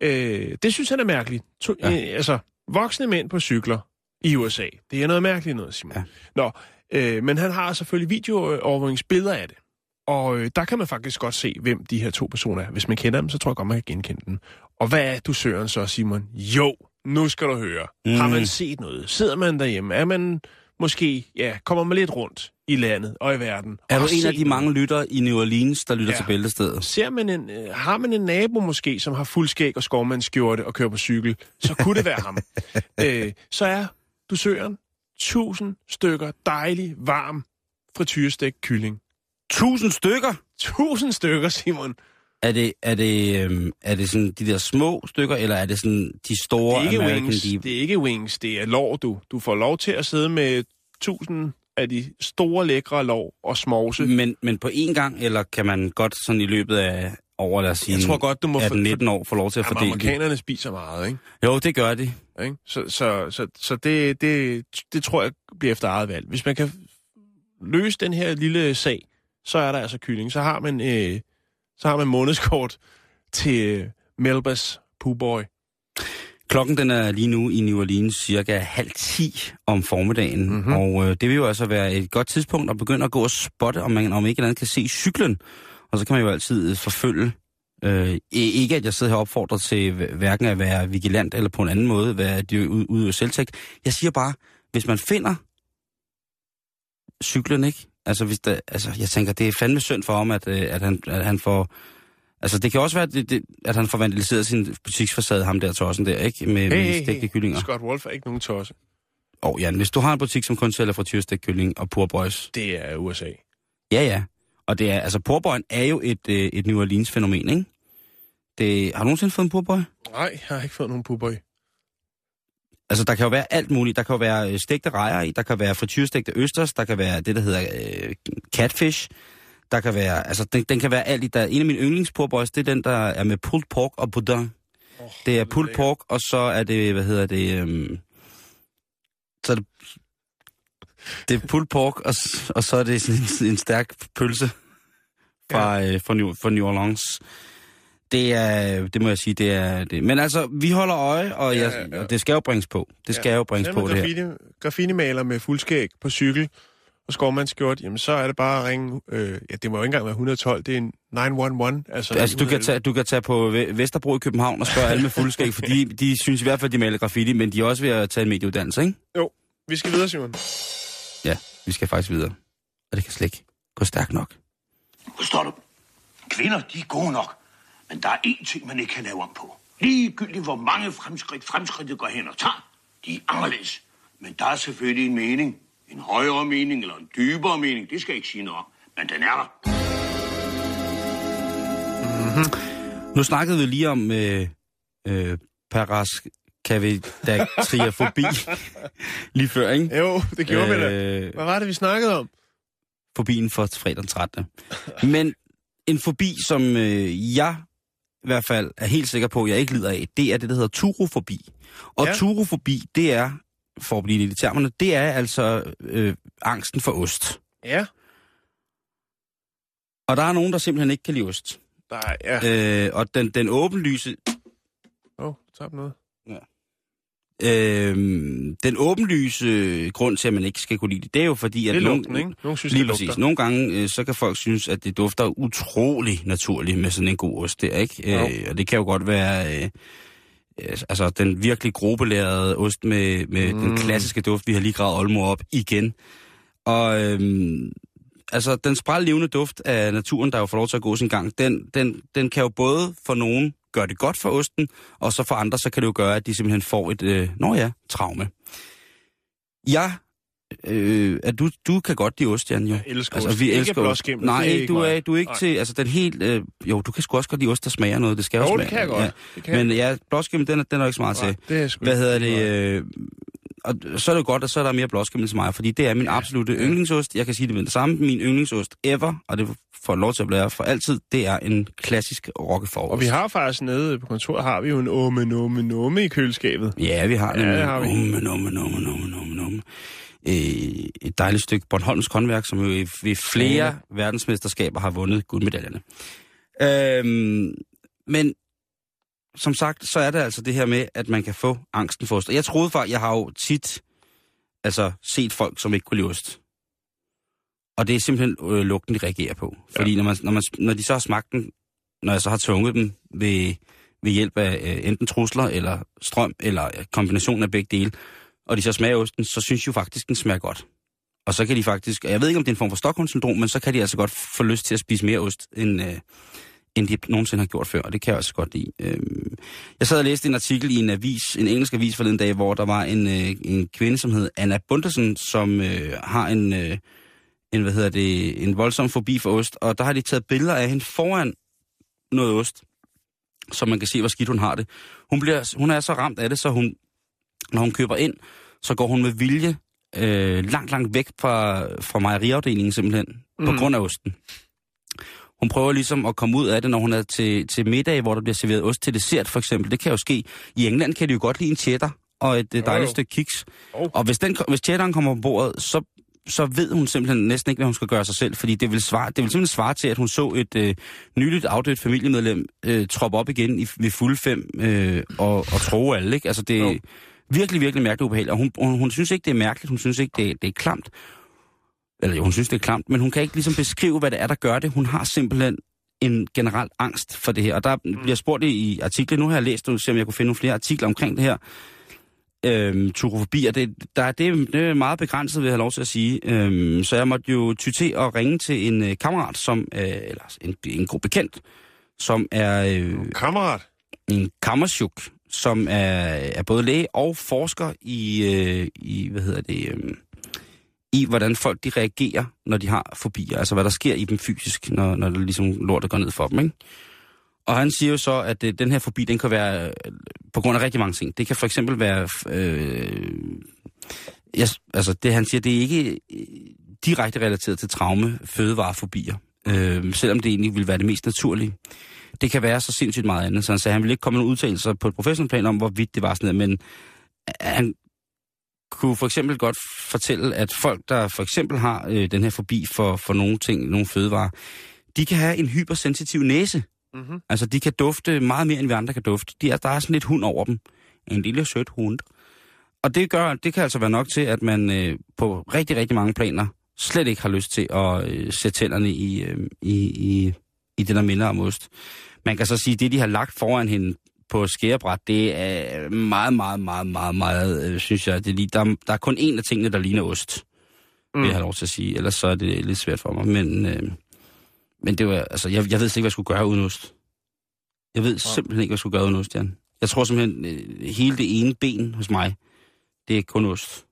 [SPEAKER 1] Øh, det synes han er mærkeligt. To,
[SPEAKER 2] Ja.
[SPEAKER 1] ja. øh, altså, voksne mænd på cykler i USA. Det er noget mærkeligt noget, Simon.
[SPEAKER 2] Ja.
[SPEAKER 1] Ja. Nå, øh, men han har selvfølgelig videoovervågningsbilleder af det. Og øh, der kan man faktisk godt se, hvem de her to personer er. Hvis man kender dem, så tror jeg godt, man kan genkende dem. Og hvad er du søren så, Simon? Jo, nu skal du høre. Mm. Har man set noget? Sidder man derhjemme? Er man måske, ja, kommer man lidt rundt i landet og i verden?
[SPEAKER 2] Er du en af de mange lytter i New Orleans, der lytter ja. Til Bæltestedet?
[SPEAKER 1] Ser man en, øh, har man en nabo måske, som har fuld skæg og skovmandsskjorte og kører på cykel, så kunne det være ham. øh, så er dusøren 1000 stykker dejlig, varm frityrestegt kylling.
[SPEAKER 2] 1000 stykker?
[SPEAKER 1] 1000 stykker, Simon.
[SPEAKER 2] Er det, er, det, øhm, er det sådan de der små stykker, eller er det sådan de store
[SPEAKER 1] Det er ikke
[SPEAKER 2] American
[SPEAKER 1] wings,
[SPEAKER 2] Deep?
[SPEAKER 1] det er ikke wings, det er lår, du. Du får lov til at sidde med 1000 af de store, lækre lår og smovse.
[SPEAKER 2] Men, men på én gang, eller kan man godt sådan i løbet af over, lad os sige,
[SPEAKER 1] Jeg tror godt, du må... for-
[SPEAKER 2] 18-19 år få lov til at
[SPEAKER 1] Jamen,
[SPEAKER 2] fordele det?
[SPEAKER 1] amerikanerne spiser meget, ikke?
[SPEAKER 2] Jo, det gør de.
[SPEAKER 1] Ikke? Så, så, så, så det, det, det tror jeg bliver efter eget valg. Hvis man kan løse den her lille sag, så er der altså kylling. Så har man, øh, så har man månedskort til Melbas Poohboy.
[SPEAKER 2] Klokken den er lige nu i New Orleans cirka halv 10 om formiddagen,
[SPEAKER 1] Mhm.
[SPEAKER 2] mm-hmm. og øh, det vil jo altså være et godt tidspunkt at begynde at gå og spotte, om man om ikke andet kan se cyklen. Og så kan man jo altid øh, forfølge. Øh, ikke at jeg sidder her opfordret til hv- hverken at være vigilant eller på en anden måde, være de ud, ud af selvtægt. Jeg siger bare, hvis man finder cyklen, ikke? Altså, hvis der, altså, jeg tænker, det er fandme synd for ham, at, øh, at, han, at han får... Altså, det kan også være, det, det, at han får vandaliseret sin butiksfacade, ham der tossen der, ikke? Med, med hey, stegte kyllinger.
[SPEAKER 1] Scott Wolf er ikke nogen tosse.
[SPEAKER 2] Og Jan, hvis du har en butik, som kun sælger frityrestegt kylling og purboys,
[SPEAKER 1] Det er USA.
[SPEAKER 2] ja ja. Og det er, altså purboyen er jo et, øh, et New Orleans fænomen, ikke? Det, har du nogensinde fået en purboy?
[SPEAKER 1] Nej, jeg har ikke fået nogen Poohboy.
[SPEAKER 2] Altså, der kan jo være alt muligt. Der kan jo være øh, stegte rejer i, der kan være frityrstegte østers, der kan være det, der hedder øh, catfish. Der kan være, altså, den, den kan være alt i. Der, en af mine yndlingspurboys, det er den, der er med pulled pork og boudin.
[SPEAKER 1] Oh,
[SPEAKER 2] Det er pulled pork, og så er det, hvad hedder det, øhm, så er det, det er pulled pork, og, og så er det sådan en, en stærk pølse fra, ja. øh, fra, New, fra New Orleans. Det er, det må jeg sige, det er det. Men altså, vi holder øje, og,
[SPEAKER 1] Ja,
[SPEAKER 2] jeg,
[SPEAKER 1] ja, ja.
[SPEAKER 2] og det skal jo bringes på. Det skal jo bringes på,
[SPEAKER 1] man
[SPEAKER 2] det her.
[SPEAKER 1] graffiti, graffiti-maler med fuldskæg på cykel og skovmandskjort, jamen så er det bare at ringe, øh, ja det må jo ikke engang være 112, det er en 911. Altså,
[SPEAKER 2] Altså, du kan, tage, du kan tage på Ve- Vesterbro i København og spørge alle med fuldskæg, fordi de synes i hvert fald, de maler graffiti, men de er også ved at tage en medieuddannelse, ikke?
[SPEAKER 1] Jo, vi skal videre, Simon.
[SPEAKER 2] Ja, vi skal faktisk videre. Og det kan slet ikke gå stærkt nok.
[SPEAKER 5] Forstår du? Kvinder, de er gode nok. Men der er én ting, man ikke kan lave om på. Ligegyldigt hvor mange fremskridt fremskridtet går hen og tager, de er anderledes. Men der er selvfølgelig en mening. En højere mening eller en dybere mening, det skal jeg ikke sige noget om. Men den er der.
[SPEAKER 2] Nu snakkede vi lige om øh, øh, paraskavidatriafobi lige før, ikke?
[SPEAKER 1] Jo, det gjorde øh... vi da.
[SPEAKER 2] Øh,
[SPEAKER 1] Hvad var det, vi snakkede om?
[SPEAKER 2] fobien for fredag den 13. Men en fobi, som øh, jeg i hvert fald er helt sikker på, at jeg ikke lider af, det er det, der hedder turofobi. Og
[SPEAKER 1] Ja.
[SPEAKER 2] turofobi, det er, for at blive lidt i termerne, det er altså øh, angsten for ost.
[SPEAKER 1] Ja,
[SPEAKER 2] Og der er nogen, der simpelthen ikke kan lide ost.
[SPEAKER 1] der er... Ja.
[SPEAKER 2] Øh, og den, den åbenlyse
[SPEAKER 1] Åh, oh, tabte noget.
[SPEAKER 2] Øh, den åbenlyse grund til, at man ikke skal kunne lide det, det er jo fordi, at
[SPEAKER 1] Det er
[SPEAKER 2] nogen-
[SPEAKER 1] lugten, ikke? Nogen synes,
[SPEAKER 2] Lige
[SPEAKER 1] det
[SPEAKER 2] præcis.
[SPEAKER 1] lugter.
[SPEAKER 2] Nogle gange, øh, så kan folk synes, at det dufter utrolig naturligt med sådan en god ost der, ikke?
[SPEAKER 1] Jo.
[SPEAKER 2] Øh, og det kan jo godt være... Øh, øh, altså, den virkelig grobelærede ost med, med mm. den klassiske duft, vi har lige gravet Olmo op igen. Og øhm, altså, den sprællevende duft af naturen, der jo får lov til at gå sin gang, den, den, den kan jo både for nogen gøre det godt for osten, og så for andre, så kan det jo gøre, at de simpelthen får et, øh, nå ja, traume. Jeg, øh, at du, du kan godt lide ost, Jan, jo.
[SPEAKER 1] Jeg elsker
[SPEAKER 2] Altså, vi
[SPEAKER 1] Ikke
[SPEAKER 2] elsker ost. Nej, ikke, du, er, du er ikke
[SPEAKER 1] Nej.
[SPEAKER 2] til, altså den helt, øh, jo, du kan sgu også godt lide ost, der smager noget, det skal jo
[SPEAKER 1] Jo,
[SPEAKER 2] smage.
[SPEAKER 1] det kan jeg godt.
[SPEAKER 2] Ja.
[SPEAKER 1] Det kan jeg.
[SPEAKER 2] Men ja, blåskimmel, den er, den er ikke så meget
[SPEAKER 1] Nej,
[SPEAKER 2] til.
[SPEAKER 1] det er sgu
[SPEAKER 2] Hvad hedder det? Øh, og så er det godt, at så er der mere blåskimmel til mig, fordi det er min absolute yndlingsost. Jeg kan sige det med det samme. Min yndlingsost ever, og det får lov til at blive for altid, det er en klassisk roquefort.
[SPEAKER 1] Og vi har faktisk nede på kontoret, har vi jo en omme, numme, numme i køleskabet.
[SPEAKER 2] Ja, vi har
[SPEAKER 1] Ja, det har vi.
[SPEAKER 2] Numme, numme, numme, numme, numme, numme. Øh, et dejligt stykke Bornholms håndværk, som jo ved flere ja. verdensmesterskaber har vundet guldmedaljerne. Øhm, men som sagt, så er det altså det her med, at man kan få angsten for ost. Og jeg troede faktisk, jeg har jo tit altså, set folk, som ikke kunne lide ost. Og det er simpelthen øh, lugten, de reagerer på. Fordi ja. når, man, når, man, når de så har smagt den, når jeg så har tvunget dem ved, ved hjælp af øh, enten trusler eller strøm, eller øh, kombinationen af begge dele, og de så smager osten, så synes de jo faktisk, den smager godt. Og så kan de faktisk, og jeg ved ikke, om det er en form for Stockholm-syndrom, men så kan de altså godt få lyst til at spise mere ost, end, øh, end de nogensinde har gjort før, og det kan jeg også godt lide. Øhm, jeg sad og læste en artikel i en avis, en engelsk avis forleden dag, hvor der var en, øh, en kvinde, som hed Anna Bundersen, som øh, har en, øh, en, hvad hedder det, en voldsom fobi for ost, og der har de taget billeder af hende foran noget ost, så man kan se, hvor skidt hun har det. Hun, bliver, hun er så ramt af det, så hun, når hun køber ind, så går hun med vilje øh, langt, langt væk fra, fra mejeriafdelingen simpelthen, mm. på grund af osten. Hun prøver ligesom at komme ud af det, når hun er til, til middag, hvor der bliver serveret ost til dessert for eksempel. Det kan jo ske. I England kan de jo godt lide en cheddar og et dejligt
[SPEAKER 1] jo.
[SPEAKER 2] stykke kiks.
[SPEAKER 1] Jo.
[SPEAKER 2] Og hvis, den, hvis cheddaren kommer på bordet, så, så ved hun simpelthen næsten ikke, hvad hun skal gøre sig selv. Fordi det vil, svare, det vil simpelthen svare til, at hun så et øh, nyligt afdødt familiemedlem øh, troppe op igen i, ved fuld fem øh, og, og tro alle. Ikke? Altså det er virkelig, virkelig mærkeligt ubehageligt. Og hun, hun, hun synes ikke, det er mærkeligt. Hun synes ikke, det, det er klamt. Eller hun synes, det er klamt, men hun kan ikke ligesom beskrive, hvad det er, der gør det. Hun har simpelthen en generel angst for det her. Og der bliver spurgt i, artikler, nu har jeg læst, se om jeg kunne finde nogle flere artikler omkring det her, øhm, turofobi, og det, der, det, er- det er meget begrænset, vil jeg have lov til at sige. Øhm, så jeg måtte jo ty til at ringe til en øh, kammerat, som, øh, eller en, en god bekendt, som er øh,
[SPEAKER 1] Kammerat.
[SPEAKER 2] en kammersjuk, som er, er både læge og forsker i, øh, i hvad hedder det, øh, i hvordan folk de reagerer, når de har fobier. Altså hvad der sker i dem fysisk, når, når det ligesom lortet går ned for dem, ikke? Og han siger jo så, at øh, den her fobi, den kan være øh, på grund af rigtig mange ting. Det kan for eksempel være... Øh, ja, altså det han siger, det er ikke øh, direkte relateret til traume, fødevarefobier. Øh, selvom det egentlig vil være det mest naturlige. Det kan være så sindssygt meget andet. Så han sagde, at han ville ikke komme med nogle udtalelser på et professionelt plan om, hvorvidt det var sådan noget, men øh, han kunne for eksempel godt fortælle, at folk, der for eksempel har øh, den her fobi for, for nogle ting, nogle fødevarer, de kan have en hypersensitiv næse.
[SPEAKER 1] Mm-hmm.
[SPEAKER 2] Altså, de kan dufte meget mere, end vi andre kan dufte. De er, der er sådan lidt hund over dem. En lille sød hund. Og det gør, det kan altså være nok til, at man øh, på rigtig, rigtig mange planer slet ikke har lyst til at øh, sætte tænderne i, øh, i, i, i det, der minder om ost. Man kan så sige, at det, de har lagt foran hende på skærebræt, det er meget, meget, meget, meget, meget, øh, synes jeg, det, er lige- der, der er kun en af tingene, der ligner ost, mm. vil jeg have lov til at sige. Ellers så er det lidt svært for mig. Men, øh, men det var, altså, jeg, jeg ved ikke, hvad jeg skulle gøre uden ost. Jeg ved simpelthen ikke, hvad jeg skulle gøre uden ost, Jan. Jeg tror simpelthen, øh, hele det ene ben hos mig, det er kun ost.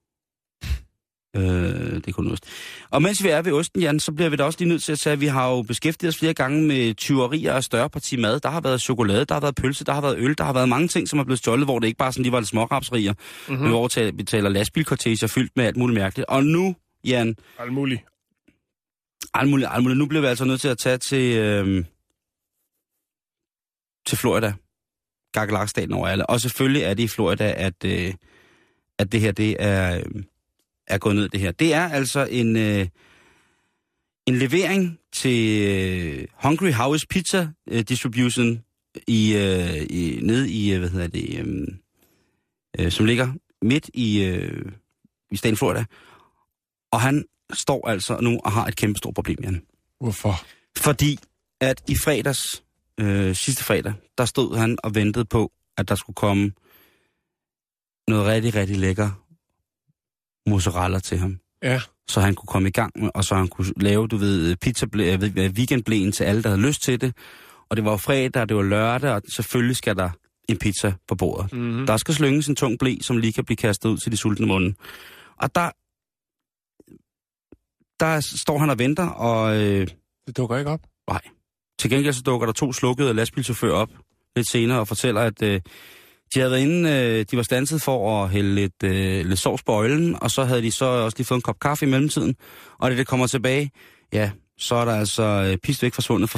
[SPEAKER 2] Øh, det er kun ost. Og mens vi er ved osten, Jan, så bliver vi da også lige nødt til at sige, at vi har jo beskæftiget os flere gange med tyverier af større parti mad. Der har været chokolade, der har været pølse, der har været øl, der har været mange ting, som er blevet stjålet, hvor det ikke bare sådan lige var lidt smårapserier,
[SPEAKER 1] Mhm.
[SPEAKER 2] mm-hmm. vi betaler lastbilkorteger fyldt med alt muligt mærkeligt. Og nu, Jan,
[SPEAKER 1] Alt muligt.
[SPEAKER 2] alt muligt, alt muligt. Nu bliver vi altså nødt til at tage til, øh, til Florida. Gakkelakstaten over alle. Og selvfølgelig er det i Florida, at, øh, at det her det er, øh, er gået ned, det her. Det er altså en, øh, en levering til øh, Hungry House Pizza øh, Distribution i, øh, i, nede i, øh, hvad hedder det, øh, øh, som ligger midt i, øh, i staten Florida. Og han står altså nu og har et kæmpe stort problem, Jan.
[SPEAKER 1] Hvorfor?
[SPEAKER 2] Fordi at i fredags, øh, sidste fredag, der stod han og ventede på, at der skulle komme noget rigtig, rigtig lækker mozzarella til ham.
[SPEAKER 1] Ja.
[SPEAKER 2] Så han kunne komme i gang med, og så han kunne lave, du ved, pizza, weekendblæen til alle, der havde lyst til det. Og det var jo fredag, og det var lørdag, og selvfølgelig skal der en pizza på bordet.
[SPEAKER 1] Mm-hmm.
[SPEAKER 2] Der skal slynges en tung blæ, som lige kan blive kastet ud til de sultne munde. Og der, der står han og venter, og øh,
[SPEAKER 1] Det dukker ikke op.
[SPEAKER 2] til gengæld så dukker der to slukkede lastbilchauffører op lidt senere og fortæller, at øh, de havde været inde, øh, de var stanset for at hælde lidt, øh, lidt sovs på øjlen, og så havde de så også lige fået en kop kaffe i mellemtiden. Og da det kommer tilbage, ja, så er der altså øh, pist væk forsvundet for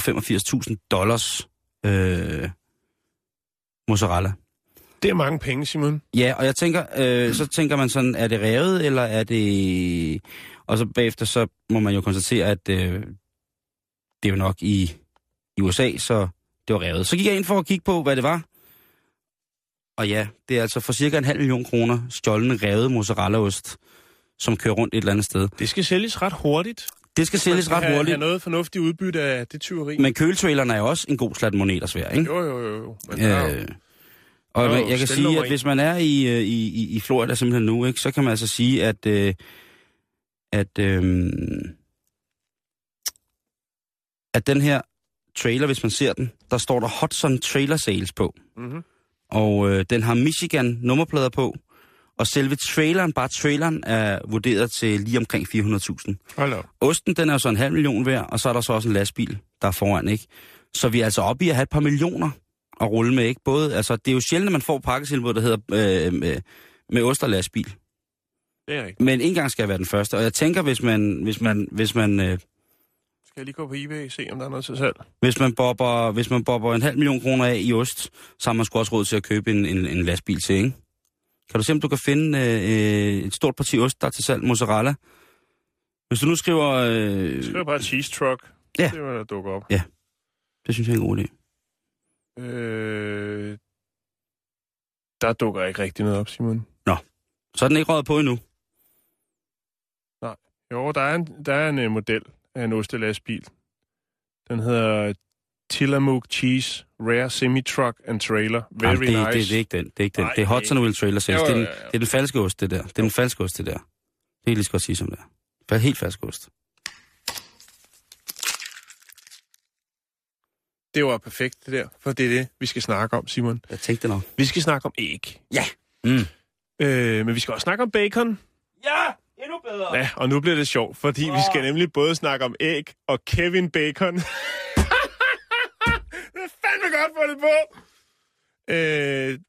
[SPEAKER 2] 85.000 dollars øh, mozzarella.
[SPEAKER 1] Det er mange penge, Simon.
[SPEAKER 2] Ja, og jeg tænker, øh, så tænker man sådan, er det revet, eller er det... Og så bagefter, så må man jo konstatere, at øh, det er jo nok i, i USA, så det var revet. Så gik jeg ind for at kigge på, hvad det var. Og ja, det er altså for cirka en halv million kroner stjålne revet mozzarellaost, som kører rundt et eller andet sted.
[SPEAKER 1] Det skal sælges ret hurtigt.
[SPEAKER 2] Det skal sælges ret
[SPEAKER 1] have,
[SPEAKER 2] hurtigt,
[SPEAKER 1] Have noget fornuftigt udbytte af det tyveri.
[SPEAKER 2] men køletrailerne er jo også en god slat moneter svær, ikke?
[SPEAKER 1] Jo, jo, jo. jo. Men der er jo-
[SPEAKER 2] Øh, og
[SPEAKER 1] er jo
[SPEAKER 2] jeg kan sige, at hvis man er i, øh, i, i, i Florida simpelthen nu, ikke, så kan man altså sige, at, øh, at, øh, at den her trailer, hvis man ser den, der står der Hudson Trailer Sales på.
[SPEAKER 1] Mhm.
[SPEAKER 2] Og øh, den har Michigan nummerplader på, og selve traileren, bare traileren, er vurderet til lige omkring 400.000.
[SPEAKER 1] Hold op.
[SPEAKER 2] Osten, den er så en halv million værd, og så er der så også en lastbil, der er foran, ikke? Så vi er altså oppe i at have et par millioner at rulle med, ikke? Både, altså, det er jo sjældent, at man får pakketilbud, der hedder øh, med, med ost og lastbil.
[SPEAKER 1] Det er rigtigt.
[SPEAKER 2] Men en gang skal jeg være den første, og jeg tænker, hvis man, hvis man, hvis man, øh,
[SPEAKER 1] Skal jeg lige gå på eBay og se, om der er noget til salg?
[SPEAKER 2] hvis man, bobber, hvis man bobber en halv million kroner af i ost, så har man sgu også råd til at købe en, en, en lastbil til, ikke? Kan du se, om du kan finde øh, øh, et stort parti ost, der er til salg, mozzarella? Hvis du nu skriver... Øh,
[SPEAKER 1] skriver bare cheese truck.
[SPEAKER 2] Ja.
[SPEAKER 1] Det var der dukker op.
[SPEAKER 2] det synes jeg er en god idé.
[SPEAKER 1] Øh, der dukker ikke rigtig noget op, Simon.
[SPEAKER 2] Så er den ikke røget på endnu.
[SPEAKER 1] Jo, der er en, der er en uh, model af en ostelastbil. Den hedder Tillamook Cheese Rare Semi-Truck and Trailer. Very
[SPEAKER 2] Jamen, det,
[SPEAKER 1] nice.
[SPEAKER 2] det, det, er ikke den. Det er ikke den.
[SPEAKER 1] Nej,
[SPEAKER 2] det er
[SPEAKER 1] det
[SPEAKER 2] Hudson Wheel Trailer Sales.
[SPEAKER 1] Jo,
[SPEAKER 2] Det, er den, det er den falske ost, det der. Det er den falske ost, det der. Det kan jeg lige så godt sige, som det er. Helt falsk ost.
[SPEAKER 1] Det var perfekt, det der. For det er det, vi skal snakke om, Simon.
[SPEAKER 2] Jeg tænkte nok.
[SPEAKER 1] Vi skal snakke om æg.
[SPEAKER 2] Ja. Mm.
[SPEAKER 1] Øh, men vi skal også snakke om bacon.
[SPEAKER 2] Ja, endnu bedre.
[SPEAKER 1] Ja, og nu bliver det sjovt, fordi vi skal nemlig både snakke om æg og Kevin Bacon. det er fandme godt fundet på. Øh,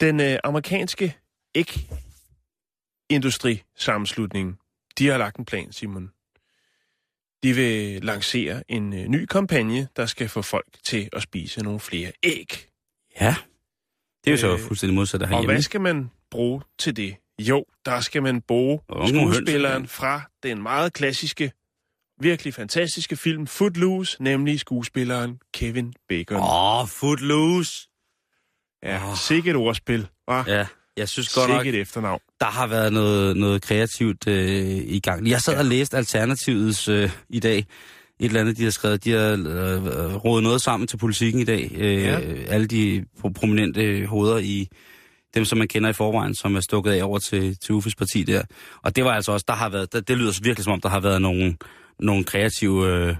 [SPEAKER 1] den øh, amerikanske æg-industri-sammenslutning, de har lagt en plan, Simon. De vil lancere en øh, ny kampagne, der skal få folk til at spise nogle flere æg.
[SPEAKER 2] Ja. Det er jo så
[SPEAKER 1] Øh,
[SPEAKER 2] fuldstændig modsat af
[SPEAKER 1] Og
[SPEAKER 2] herhjemme.
[SPEAKER 1] hvad skal man bruge til det? Jo, der skal man bruge
[SPEAKER 2] Og
[SPEAKER 1] skuespilleren
[SPEAKER 2] ja.
[SPEAKER 1] fra den meget klassiske, virkelig fantastiske film Footloose, nemlig skuespilleren Kevin Bacon.
[SPEAKER 2] Åh, oh, Footloose.
[SPEAKER 1] Ja,
[SPEAKER 2] åh.
[SPEAKER 1] sikkert et ordspil, var.
[SPEAKER 2] Ja, jeg synes godt nok,
[SPEAKER 1] Sikkert et efternavn.
[SPEAKER 2] der har været noget, noget kreativt øh, i gang. Jeg sad og læste Alternativets øh, i dag. Et eller andet, de har skrevet. De har øh, rådet noget sammen til politikken i dag. Øh,
[SPEAKER 1] Ja.
[SPEAKER 2] Alle de pro- prominente hoveder i dem, som man kender i forvejen, som er stukket af over til, til Uffes parti der. Og det var altså også, der har været, der, det lyder virkelig som om, der har været nogle, nogle kreative øh,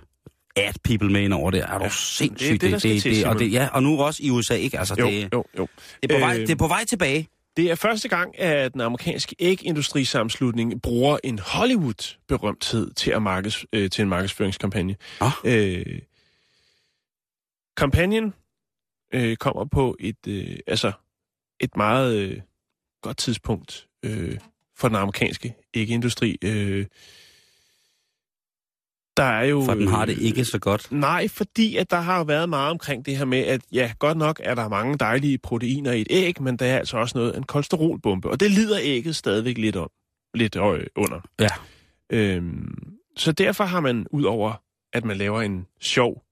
[SPEAKER 2] ad people med ind over det. Er du
[SPEAKER 1] Ja,
[SPEAKER 2] sindssygt?
[SPEAKER 1] det er det,
[SPEAKER 2] det,
[SPEAKER 1] til,
[SPEAKER 2] det, og det, ja, og nu også i USA, ikke? Altså,
[SPEAKER 1] Jo,
[SPEAKER 2] det,
[SPEAKER 1] jo, jo.
[SPEAKER 2] det, er på vej,
[SPEAKER 1] Øh,
[SPEAKER 2] det er på vej tilbage.
[SPEAKER 1] Det er første gang, at den amerikanske ægindustrisammenslutning bruger en Hollywood-berømthed til, at markeds, øh, til en markedsføringskampagne.
[SPEAKER 2] Ah.
[SPEAKER 1] Øh, kampagnen øh, kommer på et, øh, altså et meget øh, godt tidspunkt øh, for den amerikanske ægindustri. Øh, der er jo...
[SPEAKER 2] For den har det
[SPEAKER 1] øh,
[SPEAKER 2] ikke så godt.
[SPEAKER 1] Nej, fordi at der har jo været meget omkring det her med, at ja, godt nok er der mange dejlige proteiner i et æg, men der er altså også noget en kolesterolbombe, og det lider ægget stadigvæk lidt om, lidt øh, under.
[SPEAKER 2] Ja.
[SPEAKER 1] Øhm, så derfor har man, ud over at man laver en sjov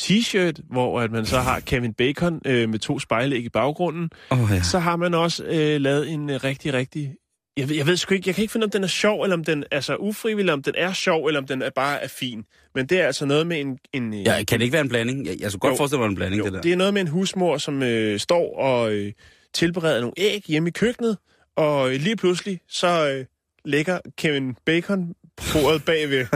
[SPEAKER 1] t-shirt, hvor at man så har Kevin Bacon øh, med to spejlæg i baggrunden,
[SPEAKER 2] Oh, ja.
[SPEAKER 1] så har man også øh, lavet en øh, rigtig, rigtig... Jeg ved, jeg ved sgu ikke, jeg kan ikke finde, om den er sjov, eller om den er så ufrivillig, om den er sjov, eller om den er bare er fin. Men det er altså noget med en... en øh,
[SPEAKER 2] Ja, kan det ikke være en blanding? Jeg, jeg skulle godt
[SPEAKER 1] Jo.
[SPEAKER 2] forestille mig en blanding,
[SPEAKER 1] jo,
[SPEAKER 2] det der.
[SPEAKER 1] det er noget med en husmor, som øh, står og øh, tilbereder nogle æg hjemme i køkkenet, og øh, lige pludselig så øh, lægger Kevin Bacon bordet bagved,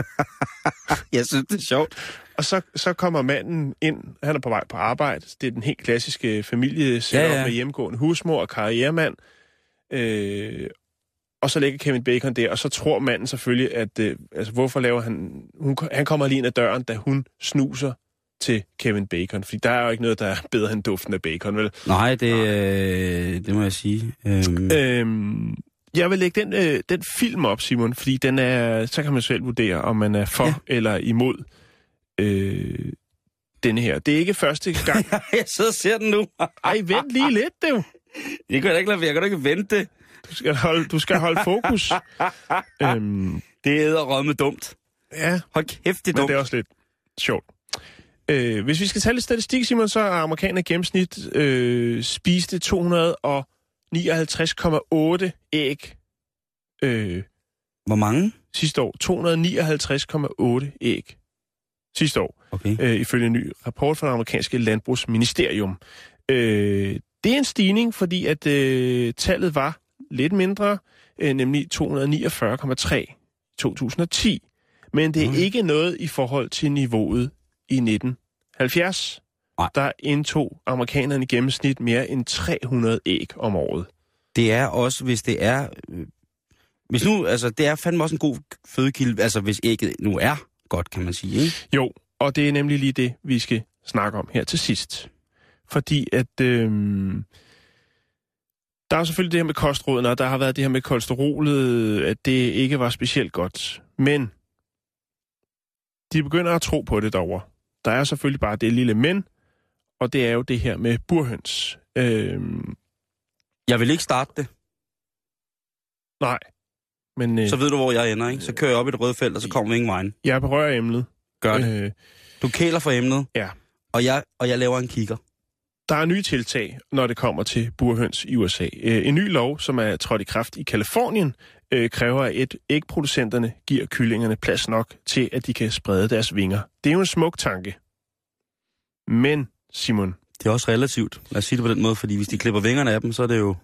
[SPEAKER 2] Jeg synes, det er sjovt.
[SPEAKER 1] og så, så kommer manden ind, han er på vej på arbejde, det er den helt klassiske familie ja.
[SPEAKER 2] ja.
[SPEAKER 1] med hjemmegående husmor og karrieremand, øh, og så lægger Kevin Bacon der, og så tror manden selvfølgelig, at øh, altså, hvorfor laver han... Hun, han kommer lige ind ad døren, da hun snuser til Kevin Bacon, fordi der er jo ikke noget, der er bedre end duften af bacon, vel?
[SPEAKER 2] Nej, det, øh, det må jeg sige. Øhm,
[SPEAKER 1] Øhm, jeg vil lægge den, øh, den film op, Simon, fordi den er, så kan man selv vurdere, om man er for ja. Eller imod øh, denne her. Det er ikke første gang.
[SPEAKER 2] jeg sidder og ser den nu.
[SPEAKER 1] Ej, vent lige lidt, det jo.
[SPEAKER 2] Jeg kan da ikke, lade, jeg kan da ikke vente.
[SPEAKER 1] Du skal holde, du skal holde fokus. øhm,
[SPEAKER 2] Det er med dumt.
[SPEAKER 1] ja,
[SPEAKER 2] Hold kæft, det er
[SPEAKER 1] men
[SPEAKER 2] dumt.
[SPEAKER 1] det er også lidt sjovt. Øh, hvis vi skal tage lidt statistik, Simon, så er amerikaner gennemsnit øh, spiste 259,8 æg øh,
[SPEAKER 2] Hvor mange?
[SPEAKER 1] sidste år. 259,8 æg sidste år,
[SPEAKER 2] Okay.
[SPEAKER 1] øh, ifølge en ny rapport fra det amerikanske landbrugsministerium. Øh, det er en stigning, fordi at øh, tallet var lidt mindre, øh, nemlig 249,3 i 2010. Men det er
[SPEAKER 2] Mm.
[SPEAKER 1] ikke noget i forhold til niveauet i 1970.
[SPEAKER 2] Nej.
[SPEAKER 1] Der indtog amerikanerne i gennemsnit mere end 300 æg om året.
[SPEAKER 2] Det er også, hvis det er... øh, Hvis nu, altså, det er fandme også en god fødekilde, altså hvis ægget nu er godt, kan man sige, ikke?
[SPEAKER 1] Jo, og det er nemlig lige det, vi skal snakke om her til sidst. Fordi at... Øh, der er selvfølgelig det her med kostrådene, og der har været det her med kolesterolet, at det ikke var specielt godt. Men de begynder at tro på det derovre. Der er selvfølgelig bare det lille men, og det er jo det her med burhøns. Øh,
[SPEAKER 2] Jeg vil ikke starte det,
[SPEAKER 1] nej, men øh,
[SPEAKER 2] så ved du, hvor jeg ender, ikke? Så kører jeg op i det røde felt, og så kommer vi ingen vejen.
[SPEAKER 1] jeg berører emnet.
[SPEAKER 2] Gør det.
[SPEAKER 1] Øh,
[SPEAKER 2] Du kæler for emnet,
[SPEAKER 1] ja.
[SPEAKER 2] og jeg, og jeg laver en kigger.
[SPEAKER 1] Der er nye tiltag, når det kommer til burhøns i USA. Øh, En ny lov, som er trådt i kraft i Kalifornien, øh, kræver, at et- ægproducenterne giver kyllingerne plads nok til, at de kan sprede deres vinger. Det er jo en smuk tanke. Men, Simon,
[SPEAKER 2] Det er også relativt. Lad os sige det på den måde, fordi hvis de klipper vingerne af dem, så er det jo...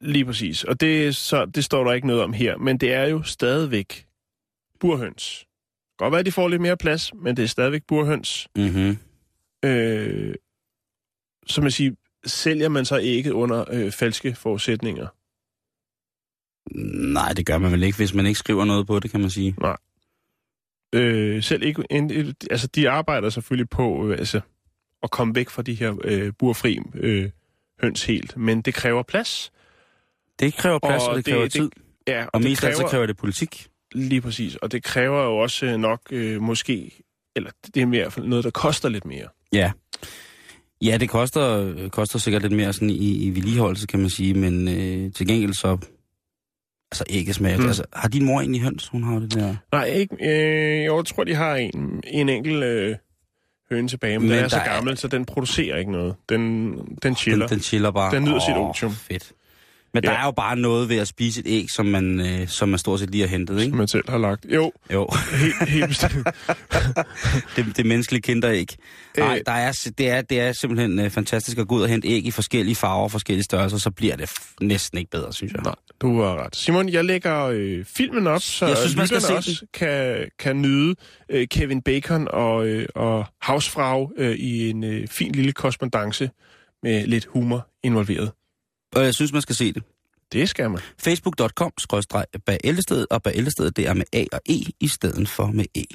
[SPEAKER 1] lige præcis, og det, så, det står der ikke noget om her, men det er jo stadigvæk burhøns. Godt være, at de får lidt mere plads, men det er stadigvæk burhøns.
[SPEAKER 2] Mm-hmm.
[SPEAKER 1] Øh, som man siger, sælger man så ikke under øh, falske forudsætninger?
[SPEAKER 2] Nej, det gør man vel ikke, hvis man ikke skriver noget på det, kan man sige.
[SPEAKER 1] øh, selv ikke... En, altså, de arbejder selvfølgelig på øh, altså, at komme væk fra de her øh, burfri øh, høns helt, men det kræver plads.
[SPEAKER 2] Det kræver plads, og,
[SPEAKER 1] Og
[SPEAKER 2] det
[SPEAKER 1] det-
[SPEAKER 2] kræver
[SPEAKER 1] det-
[SPEAKER 2] tid.
[SPEAKER 1] Ja,
[SPEAKER 2] Og, og mest af alt så kræver det politik.
[SPEAKER 1] Lige præcis, og det kræver jo også øh, nok øh, måske... Eller det er mere i hvert fald noget, der koster lidt mere.
[SPEAKER 2] Ja. Ja, det koster, koster sikkert lidt mere sådan i, i vedligeholdelse, kan man sige, men øh, til gengæld så... Altså ikke smager.
[SPEAKER 1] Mm.
[SPEAKER 2] Altså, har din mor egentlig høns? Hun har det der...
[SPEAKER 1] Nej, ikke, øh, jeg tror, de har en, en enkelt øh, høne tilbage, men,
[SPEAKER 2] Men
[SPEAKER 1] den er så
[SPEAKER 2] der er-
[SPEAKER 1] gammel, så den producerer ikke noget. Den, den chiller.
[SPEAKER 2] Den, den chiller bare.
[SPEAKER 1] Den nyder sit
[SPEAKER 2] Åh,
[SPEAKER 1] otium.
[SPEAKER 2] Fedt. Men ja. der er jo bare noget ved at spise et æg, som man, øh, som man stort set lige har hentet, ikke?
[SPEAKER 1] man selv har lagt. Jo,
[SPEAKER 2] Jo,
[SPEAKER 1] helt, helt bestemt.
[SPEAKER 2] det, det menneskelige kinderæg. Nej,
[SPEAKER 1] Øh.
[SPEAKER 2] der er, det, er, det er simpelthen øh, fantastisk at gå ud og hente æg i forskellige farver og forskellige størrelser, så bliver det næsten ikke bedre, synes jeg.
[SPEAKER 1] Nej, du har ret. Simon, jeg lægger øh, filmen op, så
[SPEAKER 2] Jeg synes, man skal se
[SPEAKER 1] også kan, kan nyde øh, Kevin Bacon og, øh, og Hausfrau øh, i en øh, fin lille korrespondence med lidt humor involveret.
[SPEAKER 2] Og jeg synes, man skal se det.
[SPEAKER 1] Det skal man.
[SPEAKER 2] facebook.com bag ældestedet, og bag ældestedet, det er med A og E i stedet for med E.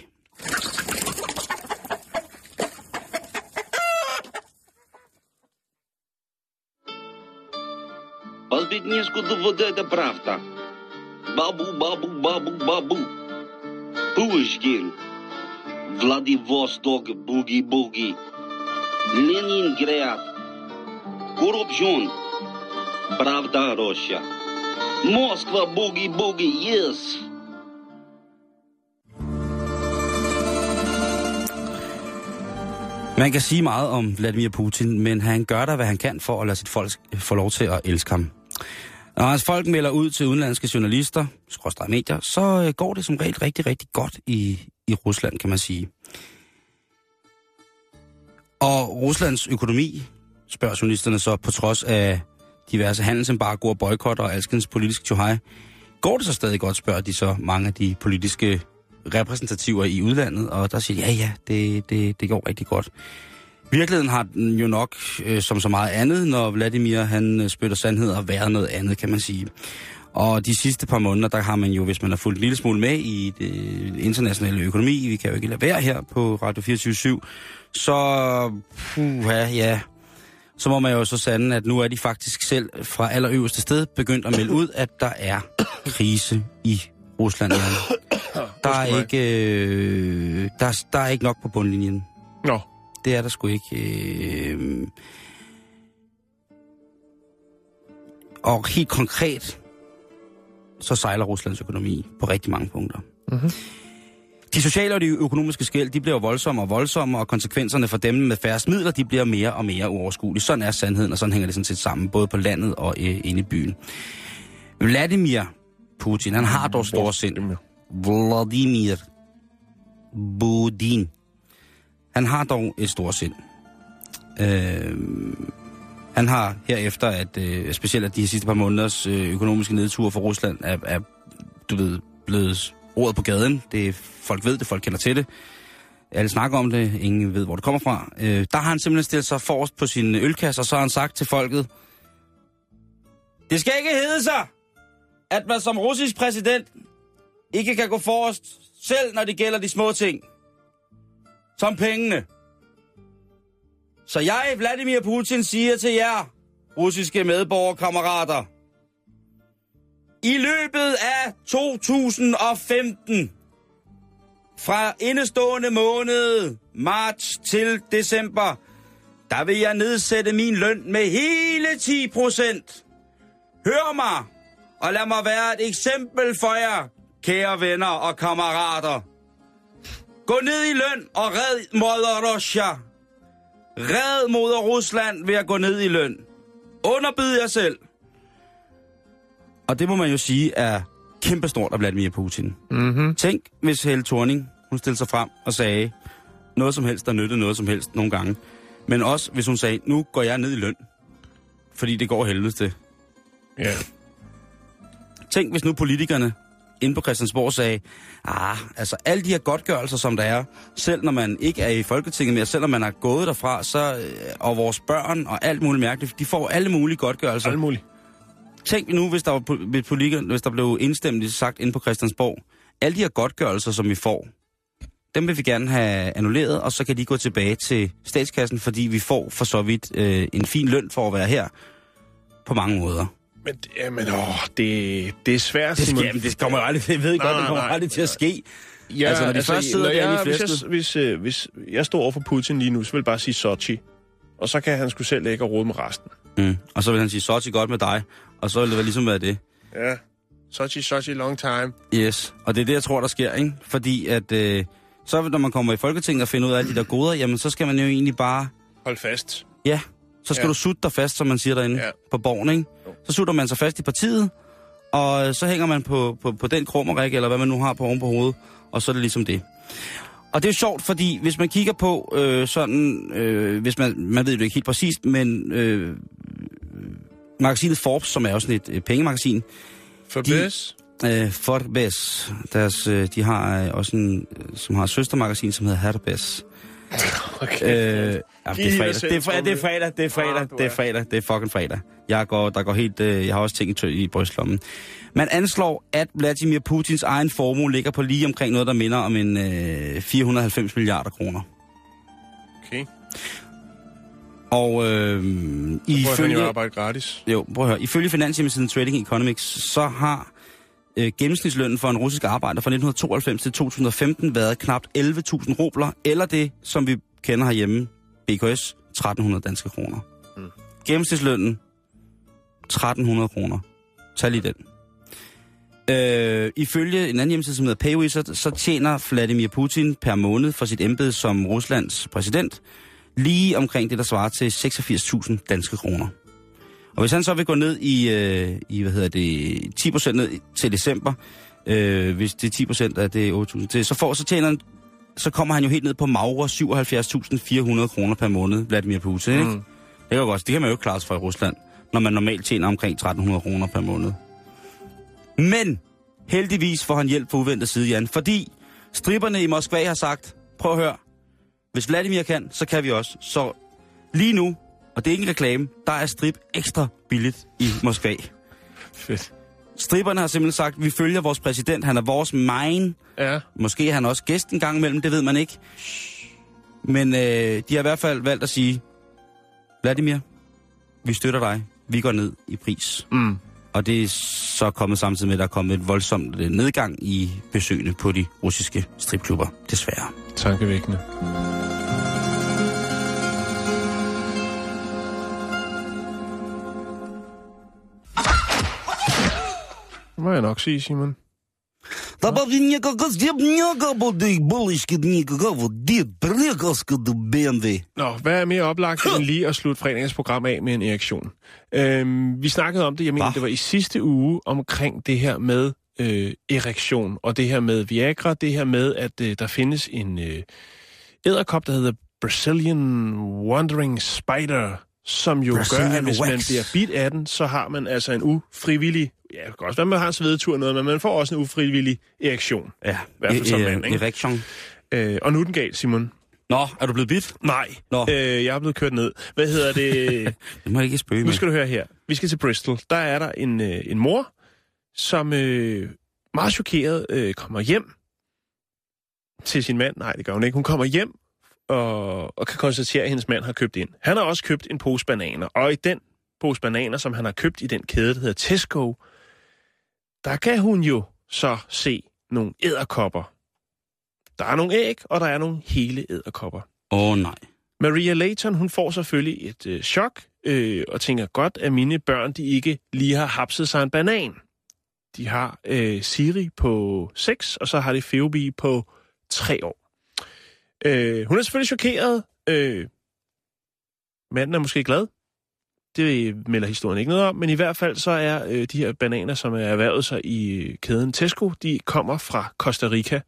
[SPEAKER 6] По-беднешку да вот это правда. Бабу, бабу, бабу, бабу. Пушкин. Владивосток, буги-буги. Ленинград. Коррупцион. Правда, Россия. Москва, буги-буги, yes.
[SPEAKER 2] Man kan sige meget om Vladimir Putin, men han gør der, hvad han kan for at lade sit folk få lov til at elske ham. Når hans folk melder ud til udenlandske journalister, skråstrej medier, så øh, går det som regel rigtig, rigtig godt i, i Rusland, kan man sige. Og Ruslands økonomi, spørger journalisterne så, på trods af diverse handelsembargoer, boykotter og alskens politisk tjohaj. går det så stadig godt, spørger de så mange af de politiske repræsentativer i udlandet, og der siger de, ja, ja, det, det, det går rigtig godt. Virkeligheden har den jo nok, øh, som så meget andet, når Vladimir han øh, spytter spytter sandheder, været noget andet, kan man sige. Og de sidste par måneder, der har man jo, hvis man har fulgt en lille smule med i det internationale økonomi, vi kan jo ikke lade være her på Radio 24 så, puha, ja, så må man jo så sande, at nu er de faktisk selv fra allerøverste sted begyndt at melde ud, at der er krise i Rusland. Der er ikke, øh, der, der er ikke nok på bundlinjen.
[SPEAKER 1] Nå,
[SPEAKER 2] Det er der sgu ikke. Øh... Og helt konkret, så sejler Ruslands økonomi på rigtig mange punkter.
[SPEAKER 1] Mhm.
[SPEAKER 2] De sociale og de økonomiske skæld, de bliver voldsomme og voldsomme, og konsekvenserne for dem med færrest midler, de bliver mere og mere uoverskuelige. Sådan er sandheden, og sådan hænger det sådan set sammen, både på landet og øh, inde i byen. Vladimir Putin, han har dog store sind. Vladimir Putin. Han har dog et stort sind. Øh, han har herefter, at øh, specielt at de sidste par måneders øh, økonomiske nedtur for Rusland er, er du ved, blevet ordet på gaden. Det er, folk ved det, folk kender til det. alle snakker om det, ingen ved, hvor det kommer fra. Øh, der har han simpelthen stillet sig forrest på sin ølkasse, og så har han sagt til folket, det skal ikke hedde sig, at man som russisk præsident ikke kan gå forrest, selv når det gælder de små ting. Som pengene. Så jeg, Vladimir Putin, siger til jer, russiske medborgerkammerater, i løbet af 2015, fra indestående måned, marts til december, der vil jeg nedsætte min løn med hele 10 procent. Hør mig, og lad mig være et eksempel for jer, kære venner og kammerater. Gå ned i løn og red Moder Russia. Red Moder Rusland ved at gå ned i løn. Underbyd jer selv. Og det må man jo sige er kæmpestort af Vladimir Putin.
[SPEAKER 1] Mm-hmm.
[SPEAKER 2] Tænk, hvis Helle Thorning, hun stillede sig frem og sagde noget som helst, der nyttede noget som helst nogle gange. Men også, hvis hun sagde, nu går jeg ned i løn. Fordi det går helvedes til.
[SPEAKER 1] Ja.
[SPEAKER 2] Tænk, hvis nu politikerne inde på Christiansborg sagde, ah, altså alle de her godtgørelser, som der er, selv når man ikke er i Folketinget mere, selv når man er gået derfra, så, øh, og vores børn og alt muligt mærkeligt, de får alle mulige godtgørelser.
[SPEAKER 1] Alt muligt.
[SPEAKER 2] Tænk nu, hvis der, var, hvis, hvis der blev indstemt sagt inde på Christiansborg, alle de her godtgørelser, som vi får, dem vil vi gerne have annulleret, og så kan de gå tilbage til statskassen, fordi vi får for så vidt øh, en fin løn for at være her på mange måder.
[SPEAKER 1] Men, jamen, åh, det, det er svært,
[SPEAKER 2] Det, skal, jamen, det kommer aldrig, jeg ved
[SPEAKER 1] Nej,
[SPEAKER 2] godt, det kommer
[SPEAKER 1] nej,
[SPEAKER 2] aldrig til at ske.
[SPEAKER 1] Ja,
[SPEAKER 2] Altså, når de først sidder
[SPEAKER 1] når
[SPEAKER 2] derinde i
[SPEAKER 1] jeg, hvis, jeg, hvis, øh, hvis jeg står over for Putin lige nu, så vil jeg bare sige Sochi. Og så kan han sgu selv ikke rode med resten.
[SPEAKER 2] Mm. Og så vil han sige, Sochi godt med dig, og så vil det ligesom være det.
[SPEAKER 1] Ja. Sochi, Sochi, long time.
[SPEAKER 2] Yes, og det er det, jeg tror, der sker, ikke? Fordi at, øh, så når man kommer i Folketinget og finder ud af alle de der goder, jamen så skal man jo egentlig bare,
[SPEAKER 1] Hold fast.
[SPEAKER 2] ja, så skal
[SPEAKER 1] Ja.
[SPEAKER 2] du sutte dig fast, som man siger derinde
[SPEAKER 1] Ja.
[SPEAKER 2] på borgen, ikke? Så sutter man sig fast i partiet, og så hænger man på, på, på den krummerik, eller hvad man nu har på oven på hovedet, og så er det ligesom det. Og det er jo sjovt, fordi hvis man kigger på øh, sådan, øh, hvis man, man ved det ikke helt præcist, men øh, magasinet Forbes, som er jo sådan et øh, pengemagasin,
[SPEAKER 1] For
[SPEAKER 2] De-
[SPEAKER 1] bedst.
[SPEAKER 2] Øh, Forbes, deres, øh, de har øh, også en, øh, som har et søstermagasin, som hedder Hatterbes.
[SPEAKER 1] Okay.
[SPEAKER 2] Øh, ja, det, er fredag. Det, er fredag, det er fredag, det er fredag,
[SPEAKER 1] Ah,
[SPEAKER 2] det er fredag, det er fucking fredag. Jeg går, der går helt, øh, jeg har også ting i, i brystlommen. Man anslår, at Vladimir Putins egen formue ligger på lige omkring noget, der minder om en øh, 490 milliarder kroner.
[SPEAKER 1] okay.
[SPEAKER 2] Og øh,
[SPEAKER 1] han jo
[SPEAKER 2] ifølge,
[SPEAKER 1] arbejde gratis.
[SPEAKER 2] jo, prøv at høre, ifølge finanshjemmesiden Trading Economics, så har øh, gennemsnitslønnen for en russisk arbejder fra 1992 til 2015 været knap 11.000 rubler, eller det, som vi kender herhjemme, BKS, 1.300 danske kroner. Mm. Gennemsnitslønnen, 1.300 kroner. Tag lige den. Øh, ifølge en anden hjemmeside, som hedder PayWizard, så tjener Vladimir Putin per måned for sit embede som Ruslands præsident lige omkring det, der svarer til 86.000 danske kroner. Og hvis han så vil gå ned i, øh, i hvad hedder det, 10 procent ned til december, øh, hvis det er 10 procent af det 8.000 til, så, får, så tjener han, så kommer han jo helt ned på magre 77.400 kroner per måned, Vladimir Putin, ikke?
[SPEAKER 1] Mm.
[SPEAKER 2] Det kan, godt, det kan man jo ikke klare sig for i Rusland, når man normalt tjener omkring 1.300 kroner per måned. Men heldigvis får han hjælp fra uventet side, Jan, fordi stripperne i Moskva har sagt, prøv at høre, hvis Vladimir kan, så kan vi også. Så lige nu, og det er ikke en reklame, der er strip ekstra billigt i Moskva.
[SPEAKER 1] Fedt.
[SPEAKER 2] Stripperne har simpelthen sagt, vi følger vores præsident, han er vores main.
[SPEAKER 1] Ja.
[SPEAKER 2] Måske er han også gæst en gang imellem, det ved man ikke. Men øh, de har i hvert fald valgt at sige, Vladimir, vi støtter dig, vi går ned i pris.
[SPEAKER 1] Mm.
[SPEAKER 2] Og det er så kommet samtidig med, at der er kommet et voldsomt nedgang i besøgende på de russiske stripklubber, desværre
[SPEAKER 1] Tankevækkende. Det må jeg nok sige, Simon.
[SPEAKER 2] Der var vi никакого стебняка буде, булочки никакого, дед приказка до BMW.
[SPEAKER 1] Nå, hvad er mere oplagt end lige at slutte fredagens program af med en erektion? Øhm, vi snakkede om det, jeg mener,
[SPEAKER 2] Hva?
[SPEAKER 1] det var i sidste uge, omkring det her med øh, erektion, og det her med Viagra, det her med, at øh, der findes en øh, æderkop, der hedder Brazilian Wandering Spider, som jo
[SPEAKER 2] Brazilian
[SPEAKER 1] gør, at hvis man
[SPEAKER 2] wax.
[SPEAKER 1] bliver bidt af den, så har man altså en ufrivillig, ja, det kan også være, man har en svedetur og noget, men man får også en ufrivillig erektion.
[SPEAKER 2] Ja,
[SPEAKER 1] hvert fald som mand, ikke?
[SPEAKER 2] Erektion.
[SPEAKER 1] Øh, og nu er den galt, Simon.
[SPEAKER 2] Nå, er du blevet bidt?
[SPEAKER 1] Nej,
[SPEAKER 2] Nå.
[SPEAKER 1] øh, jeg er blevet kørt ned. Hvad hedder det?
[SPEAKER 2] Det må jeg ikke spøge
[SPEAKER 1] nu
[SPEAKER 2] med.
[SPEAKER 1] skal du høre her. Vi skal til Bristol. Der er der en, øh, en mor, som øh, meget chokeret øh, kommer hjem til sin mand. Nej, det gør hun ikke. Hun kommer hjem og, og kan konstatere, at hendes mand har købt ind. Han har også købt en pose bananer, og i den pose bananer, som han har købt i den kæde, der hedder Tesco, der kan hun jo så se nogle æderkopper. Der er nogle æg, og der er nogle hele æderkopper.
[SPEAKER 2] Åh oh, nej.
[SPEAKER 1] Maria Layton, hun får selvfølgelig et øh, chok, øh, og tænker godt, at mine børn, de ikke lige har hapset sig en banan. De har øh, Siri på 6, og så har de Phoebe på 3 år. Øh, hun er selvfølgelig chokeret. Øh, manden er måske glad. Det melder historien ikke noget om, men i hvert fald så er øh, de her bananer, som er erhvervet sig i øh, kæden Tesco, de kommer fra Costa Rica,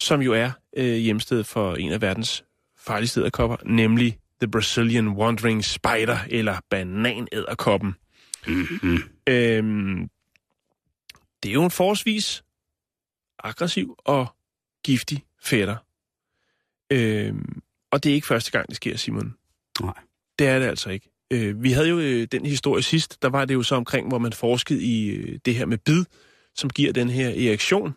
[SPEAKER 1] som jo er øh, hjemsted for en af verdens farligste æderkopper, nemlig The Brazilian Wandering Spider, eller bananæderkoppen.
[SPEAKER 2] Mm-hmm.
[SPEAKER 1] Øhm, det er jo en forholdsvis aggressiv og giftig fætter. Øhm, og det er ikke første gang, det sker, Simon.
[SPEAKER 2] Nej.
[SPEAKER 1] Det er det altså ikke. Øh, vi havde jo øh, den historie sidst, der var det jo så omkring, hvor man forskede i øh, det her med bid, som giver den her erektion,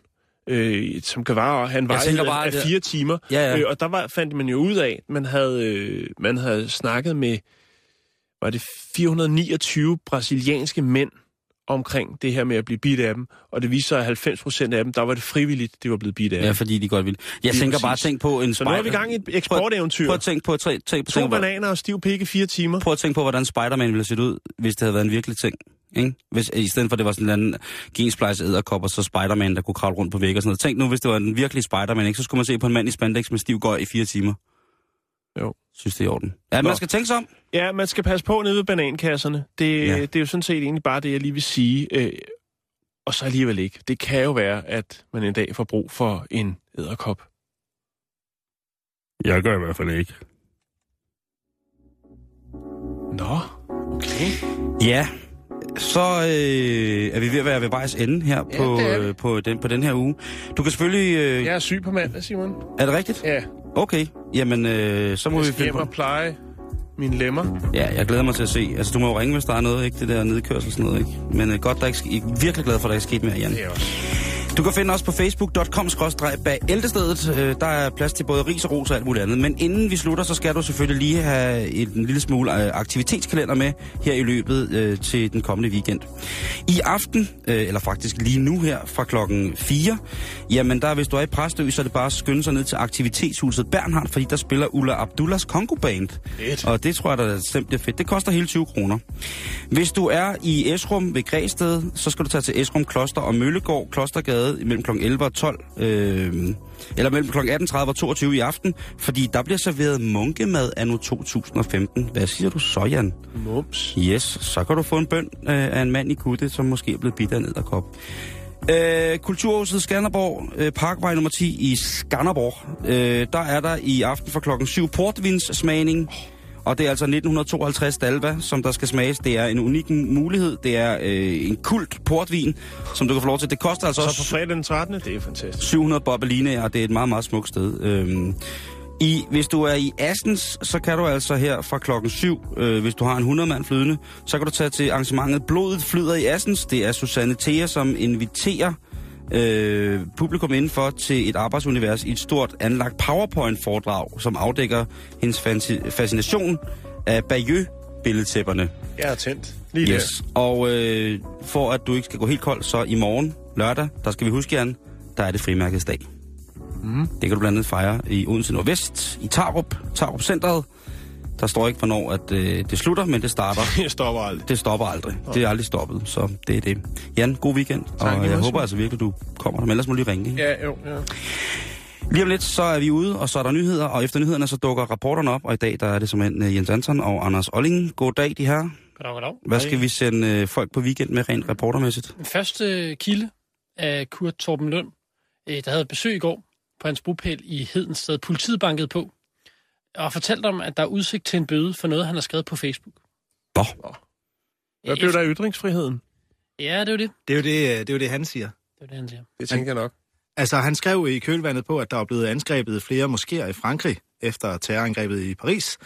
[SPEAKER 1] øh, som kan vare, han var af,
[SPEAKER 2] bare,
[SPEAKER 1] af fire timer.
[SPEAKER 2] Ja, ja.
[SPEAKER 1] Øh, og der var, fandt man jo ud af, at man havde, øh, man havde snakket med, var det 429 brasilianske mænd omkring det her med at blive bidt af dem, og det viser sig, at 90 procent af dem, der var det frivilligt, det var blevet bidt af
[SPEAKER 2] Ja,
[SPEAKER 1] dem.
[SPEAKER 2] fordi de godt vil. Jeg tænker
[SPEAKER 1] præcis.
[SPEAKER 2] bare, tænk på en
[SPEAKER 1] Så nu er vi i gang i et eksporteventyr.
[SPEAKER 2] Prøv at tænke på, tænk, tænk,
[SPEAKER 1] To
[SPEAKER 2] tænk, på,
[SPEAKER 1] bananer og stiv pik i fire timer.
[SPEAKER 2] prøv at tænke på, hvordan Spider-Man ville have set ud, hvis det havde været en virkelig ting. Ikke? Hvis, I stedet for, at det var sådan en anden gensplice æderkop, og så Spider-Man, der kunne kravle rundt på vægge og sådan noget. Tænk nu, hvis det var en virkelig Spider-Man, ikke? så skulle man se på en mand i spandex med stiv gøj i fire timer.
[SPEAKER 1] Jo.
[SPEAKER 2] Synes det er i orden. Ja,
[SPEAKER 1] Nå.
[SPEAKER 2] man skal tænke sig om.
[SPEAKER 1] Ja, man skal passe på nede ved banankasserne. Det,
[SPEAKER 2] Ja.
[SPEAKER 1] det er jo sådan set egentlig bare det, jeg lige vil sige. Øh, og så alligevel ikke. Det kan jo være, at man en dag får brug for en æderkop.
[SPEAKER 2] Jeg gør i hvert fald ikke.
[SPEAKER 1] Nå, okay.
[SPEAKER 2] Ja, så øh, er vi ved at være ved vejs ende her
[SPEAKER 1] Ja,
[SPEAKER 2] på, øh, på, den, på den her uge. Du kan selvfølgelig... Øh,
[SPEAKER 1] Jeg er syg på mandag, Simon.
[SPEAKER 2] Er det rigtigt?
[SPEAKER 1] Ja,
[SPEAKER 2] Okay, jamen øh, så må
[SPEAKER 1] jeg
[SPEAKER 2] vi finde på...
[SPEAKER 1] pleje mine lemmer.
[SPEAKER 2] Ja, jeg glæder mig til at se. Altså, du må jo ringe, hvis der er noget, ikke? Det der nedkørsel sådan noget, ikke? Men øh, godt, der ikke jeg er virkelig glad for, at der ikke er sket mere, Jan.
[SPEAKER 1] Det er også.
[SPEAKER 2] Du kan finde os på facebook.com bag ældestedet. Øh, Der er plads til både ris og ros og alt muligt andet. Men inden vi slutter, så skal du selvfølgelig lige have en lille smule øh, aktivitetskalender med her i løbet øh, til den kommende weekend. I aften, eller faktisk lige nu her fra klokken 4, jamen der hvis du er i Præstø, så er det bare at skynde sig ned til aktivitetshuset Bernhard, fordi der spiller Ulla Abdullahs Congo Band.
[SPEAKER 1] Fedt.
[SPEAKER 2] Og det tror jeg, der er er fedt. Det koster hele 20 kroner. Hvis du er i Esrum ved Græsted, så skal du tage til Esrum Kloster og Møllegård Klostergade mellem kl. 11 og 12. Øh, eller mellem kl. 18.30 og 22 i aften, fordi der bliver serveret munkemad anno 2015. Hvad siger du så, Jan?
[SPEAKER 1] Mums.
[SPEAKER 2] Yes, så kan du få en bøn øh, af en mand i kutte, som måske er blevet bidt af en edderkop. Øh, Kulturhuset Skanderborg, øh, Parkvej nummer 10 i Skanderborg. Øh, der er der i aften fra klokken 7 portvinssmagning. Og det er altså 1952 Dalva, som der skal smages. Det er en unik mulighed. Det er øh, en kult portvin, som du kan få lov til. Det koster altså
[SPEAKER 1] Så
[SPEAKER 2] også
[SPEAKER 1] på fredag den 13. Det er fantastisk.
[SPEAKER 2] 700 bobbeline, og det er et meget, meget smukt sted. Øhm, i, hvis du er i Assens, så kan du altså her fra klokken 7, øh, hvis du har en 100-mand flydende, så kan du tage til arrangementet Blodet flyder i Assens. Det er Susanne Thea, som inviterer øh, publikum indenfor til et arbejdsunivers i et stort anlagt PowerPoint-foredrag, som afdækker hendes fascination af Bayeux-billedtæpperne.
[SPEAKER 1] Jeg er tændt. Lige
[SPEAKER 2] Yes. Og øh, for at du ikke skal gå helt kold, så i morgen, lørdag, der skal vi huske, Jan, der er det frimærkets dag. Mm. Det kan du blandt andet fejre i Odense Nordvest, i Tarup, Tarup Centret. Der står ikke, hvornår at, øh, det slutter, men det starter.
[SPEAKER 1] Jeg stopper aldrig.
[SPEAKER 2] Det stopper aldrig. Det er aldrig stoppet, så det er det. Jan, god weekend.
[SPEAKER 1] Tak,
[SPEAKER 2] og jeg håber
[SPEAKER 1] Simon.
[SPEAKER 2] altså virkelig, du kommer der. Men ellers må du lige ringe. Ikke?
[SPEAKER 1] Ja, jo, ja.
[SPEAKER 2] Lige om lidt, så er vi ude, og så er der nyheder. Og efter nyhederne, så dukker rapporterne op. Og i dag, der er det som en Jens Anton og Anders Olling. God dag, de her.
[SPEAKER 3] Goddag, goddag.
[SPEAKER 2] Hvad skal vi sende øh, folk på weekend med rent reportermæssigt?
[SPEAKER 3] Den første kilde af Kurt Torben Lund, øh, der havde besøg i går på hans bopæl i Hedensted. Politiet bankede på og fortalte om, at der er udsigt til en bøde for noget, han har skrevet på Facebook.
[SPEAKER 2] Nå,
[SPEAKER 1] Hvad blev der af ytringsfriheden?
[SPEAKER 3] Ja, det er jo det.
[SPEAKER 7] Det er jo det, øh, det, er jo det han siger.
[SPEAKER 3] Det er jo det, han siger.
[SPEAKER 1] Det tænker jeg nok.
[SPEAKER 7] Altså, han skrev i kølvandet på, at der er blevet angrebet flere moskéer i Frankrig efter terrorangrebet i Paris.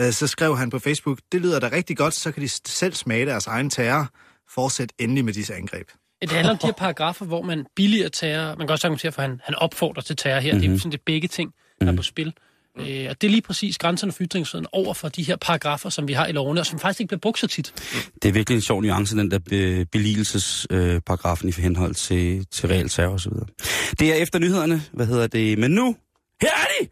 [SPEAKER 7] Øh, Så skrev han på Facebook, det lyder da rigtig godt, så kan de selv smage deres egen terror. Fortsæt endelig med disse angreb.
[SPEAKER 3] Det handler om de her paragrafer, hvor man billiger terror. Man kan også argumentere for, at han, han opfordrer til terror her. Mm-hmm. Det er sådan det er begge ting, der er på spil. Mm. Øh, og det er lige præcis grænserne for ytringsfriheden over for de her paragrafer, som vi har i lovene, og som faktisk ikke bliver brugt så tit. Mm.
[SPEAKER 2] Det er virkelig en sjov nuance, den der be- beligelsesparagrafen øh, i henhold til, til reelt terror og så videre. Det er efter nyhederne, hvad hedder det, men nu, her er de!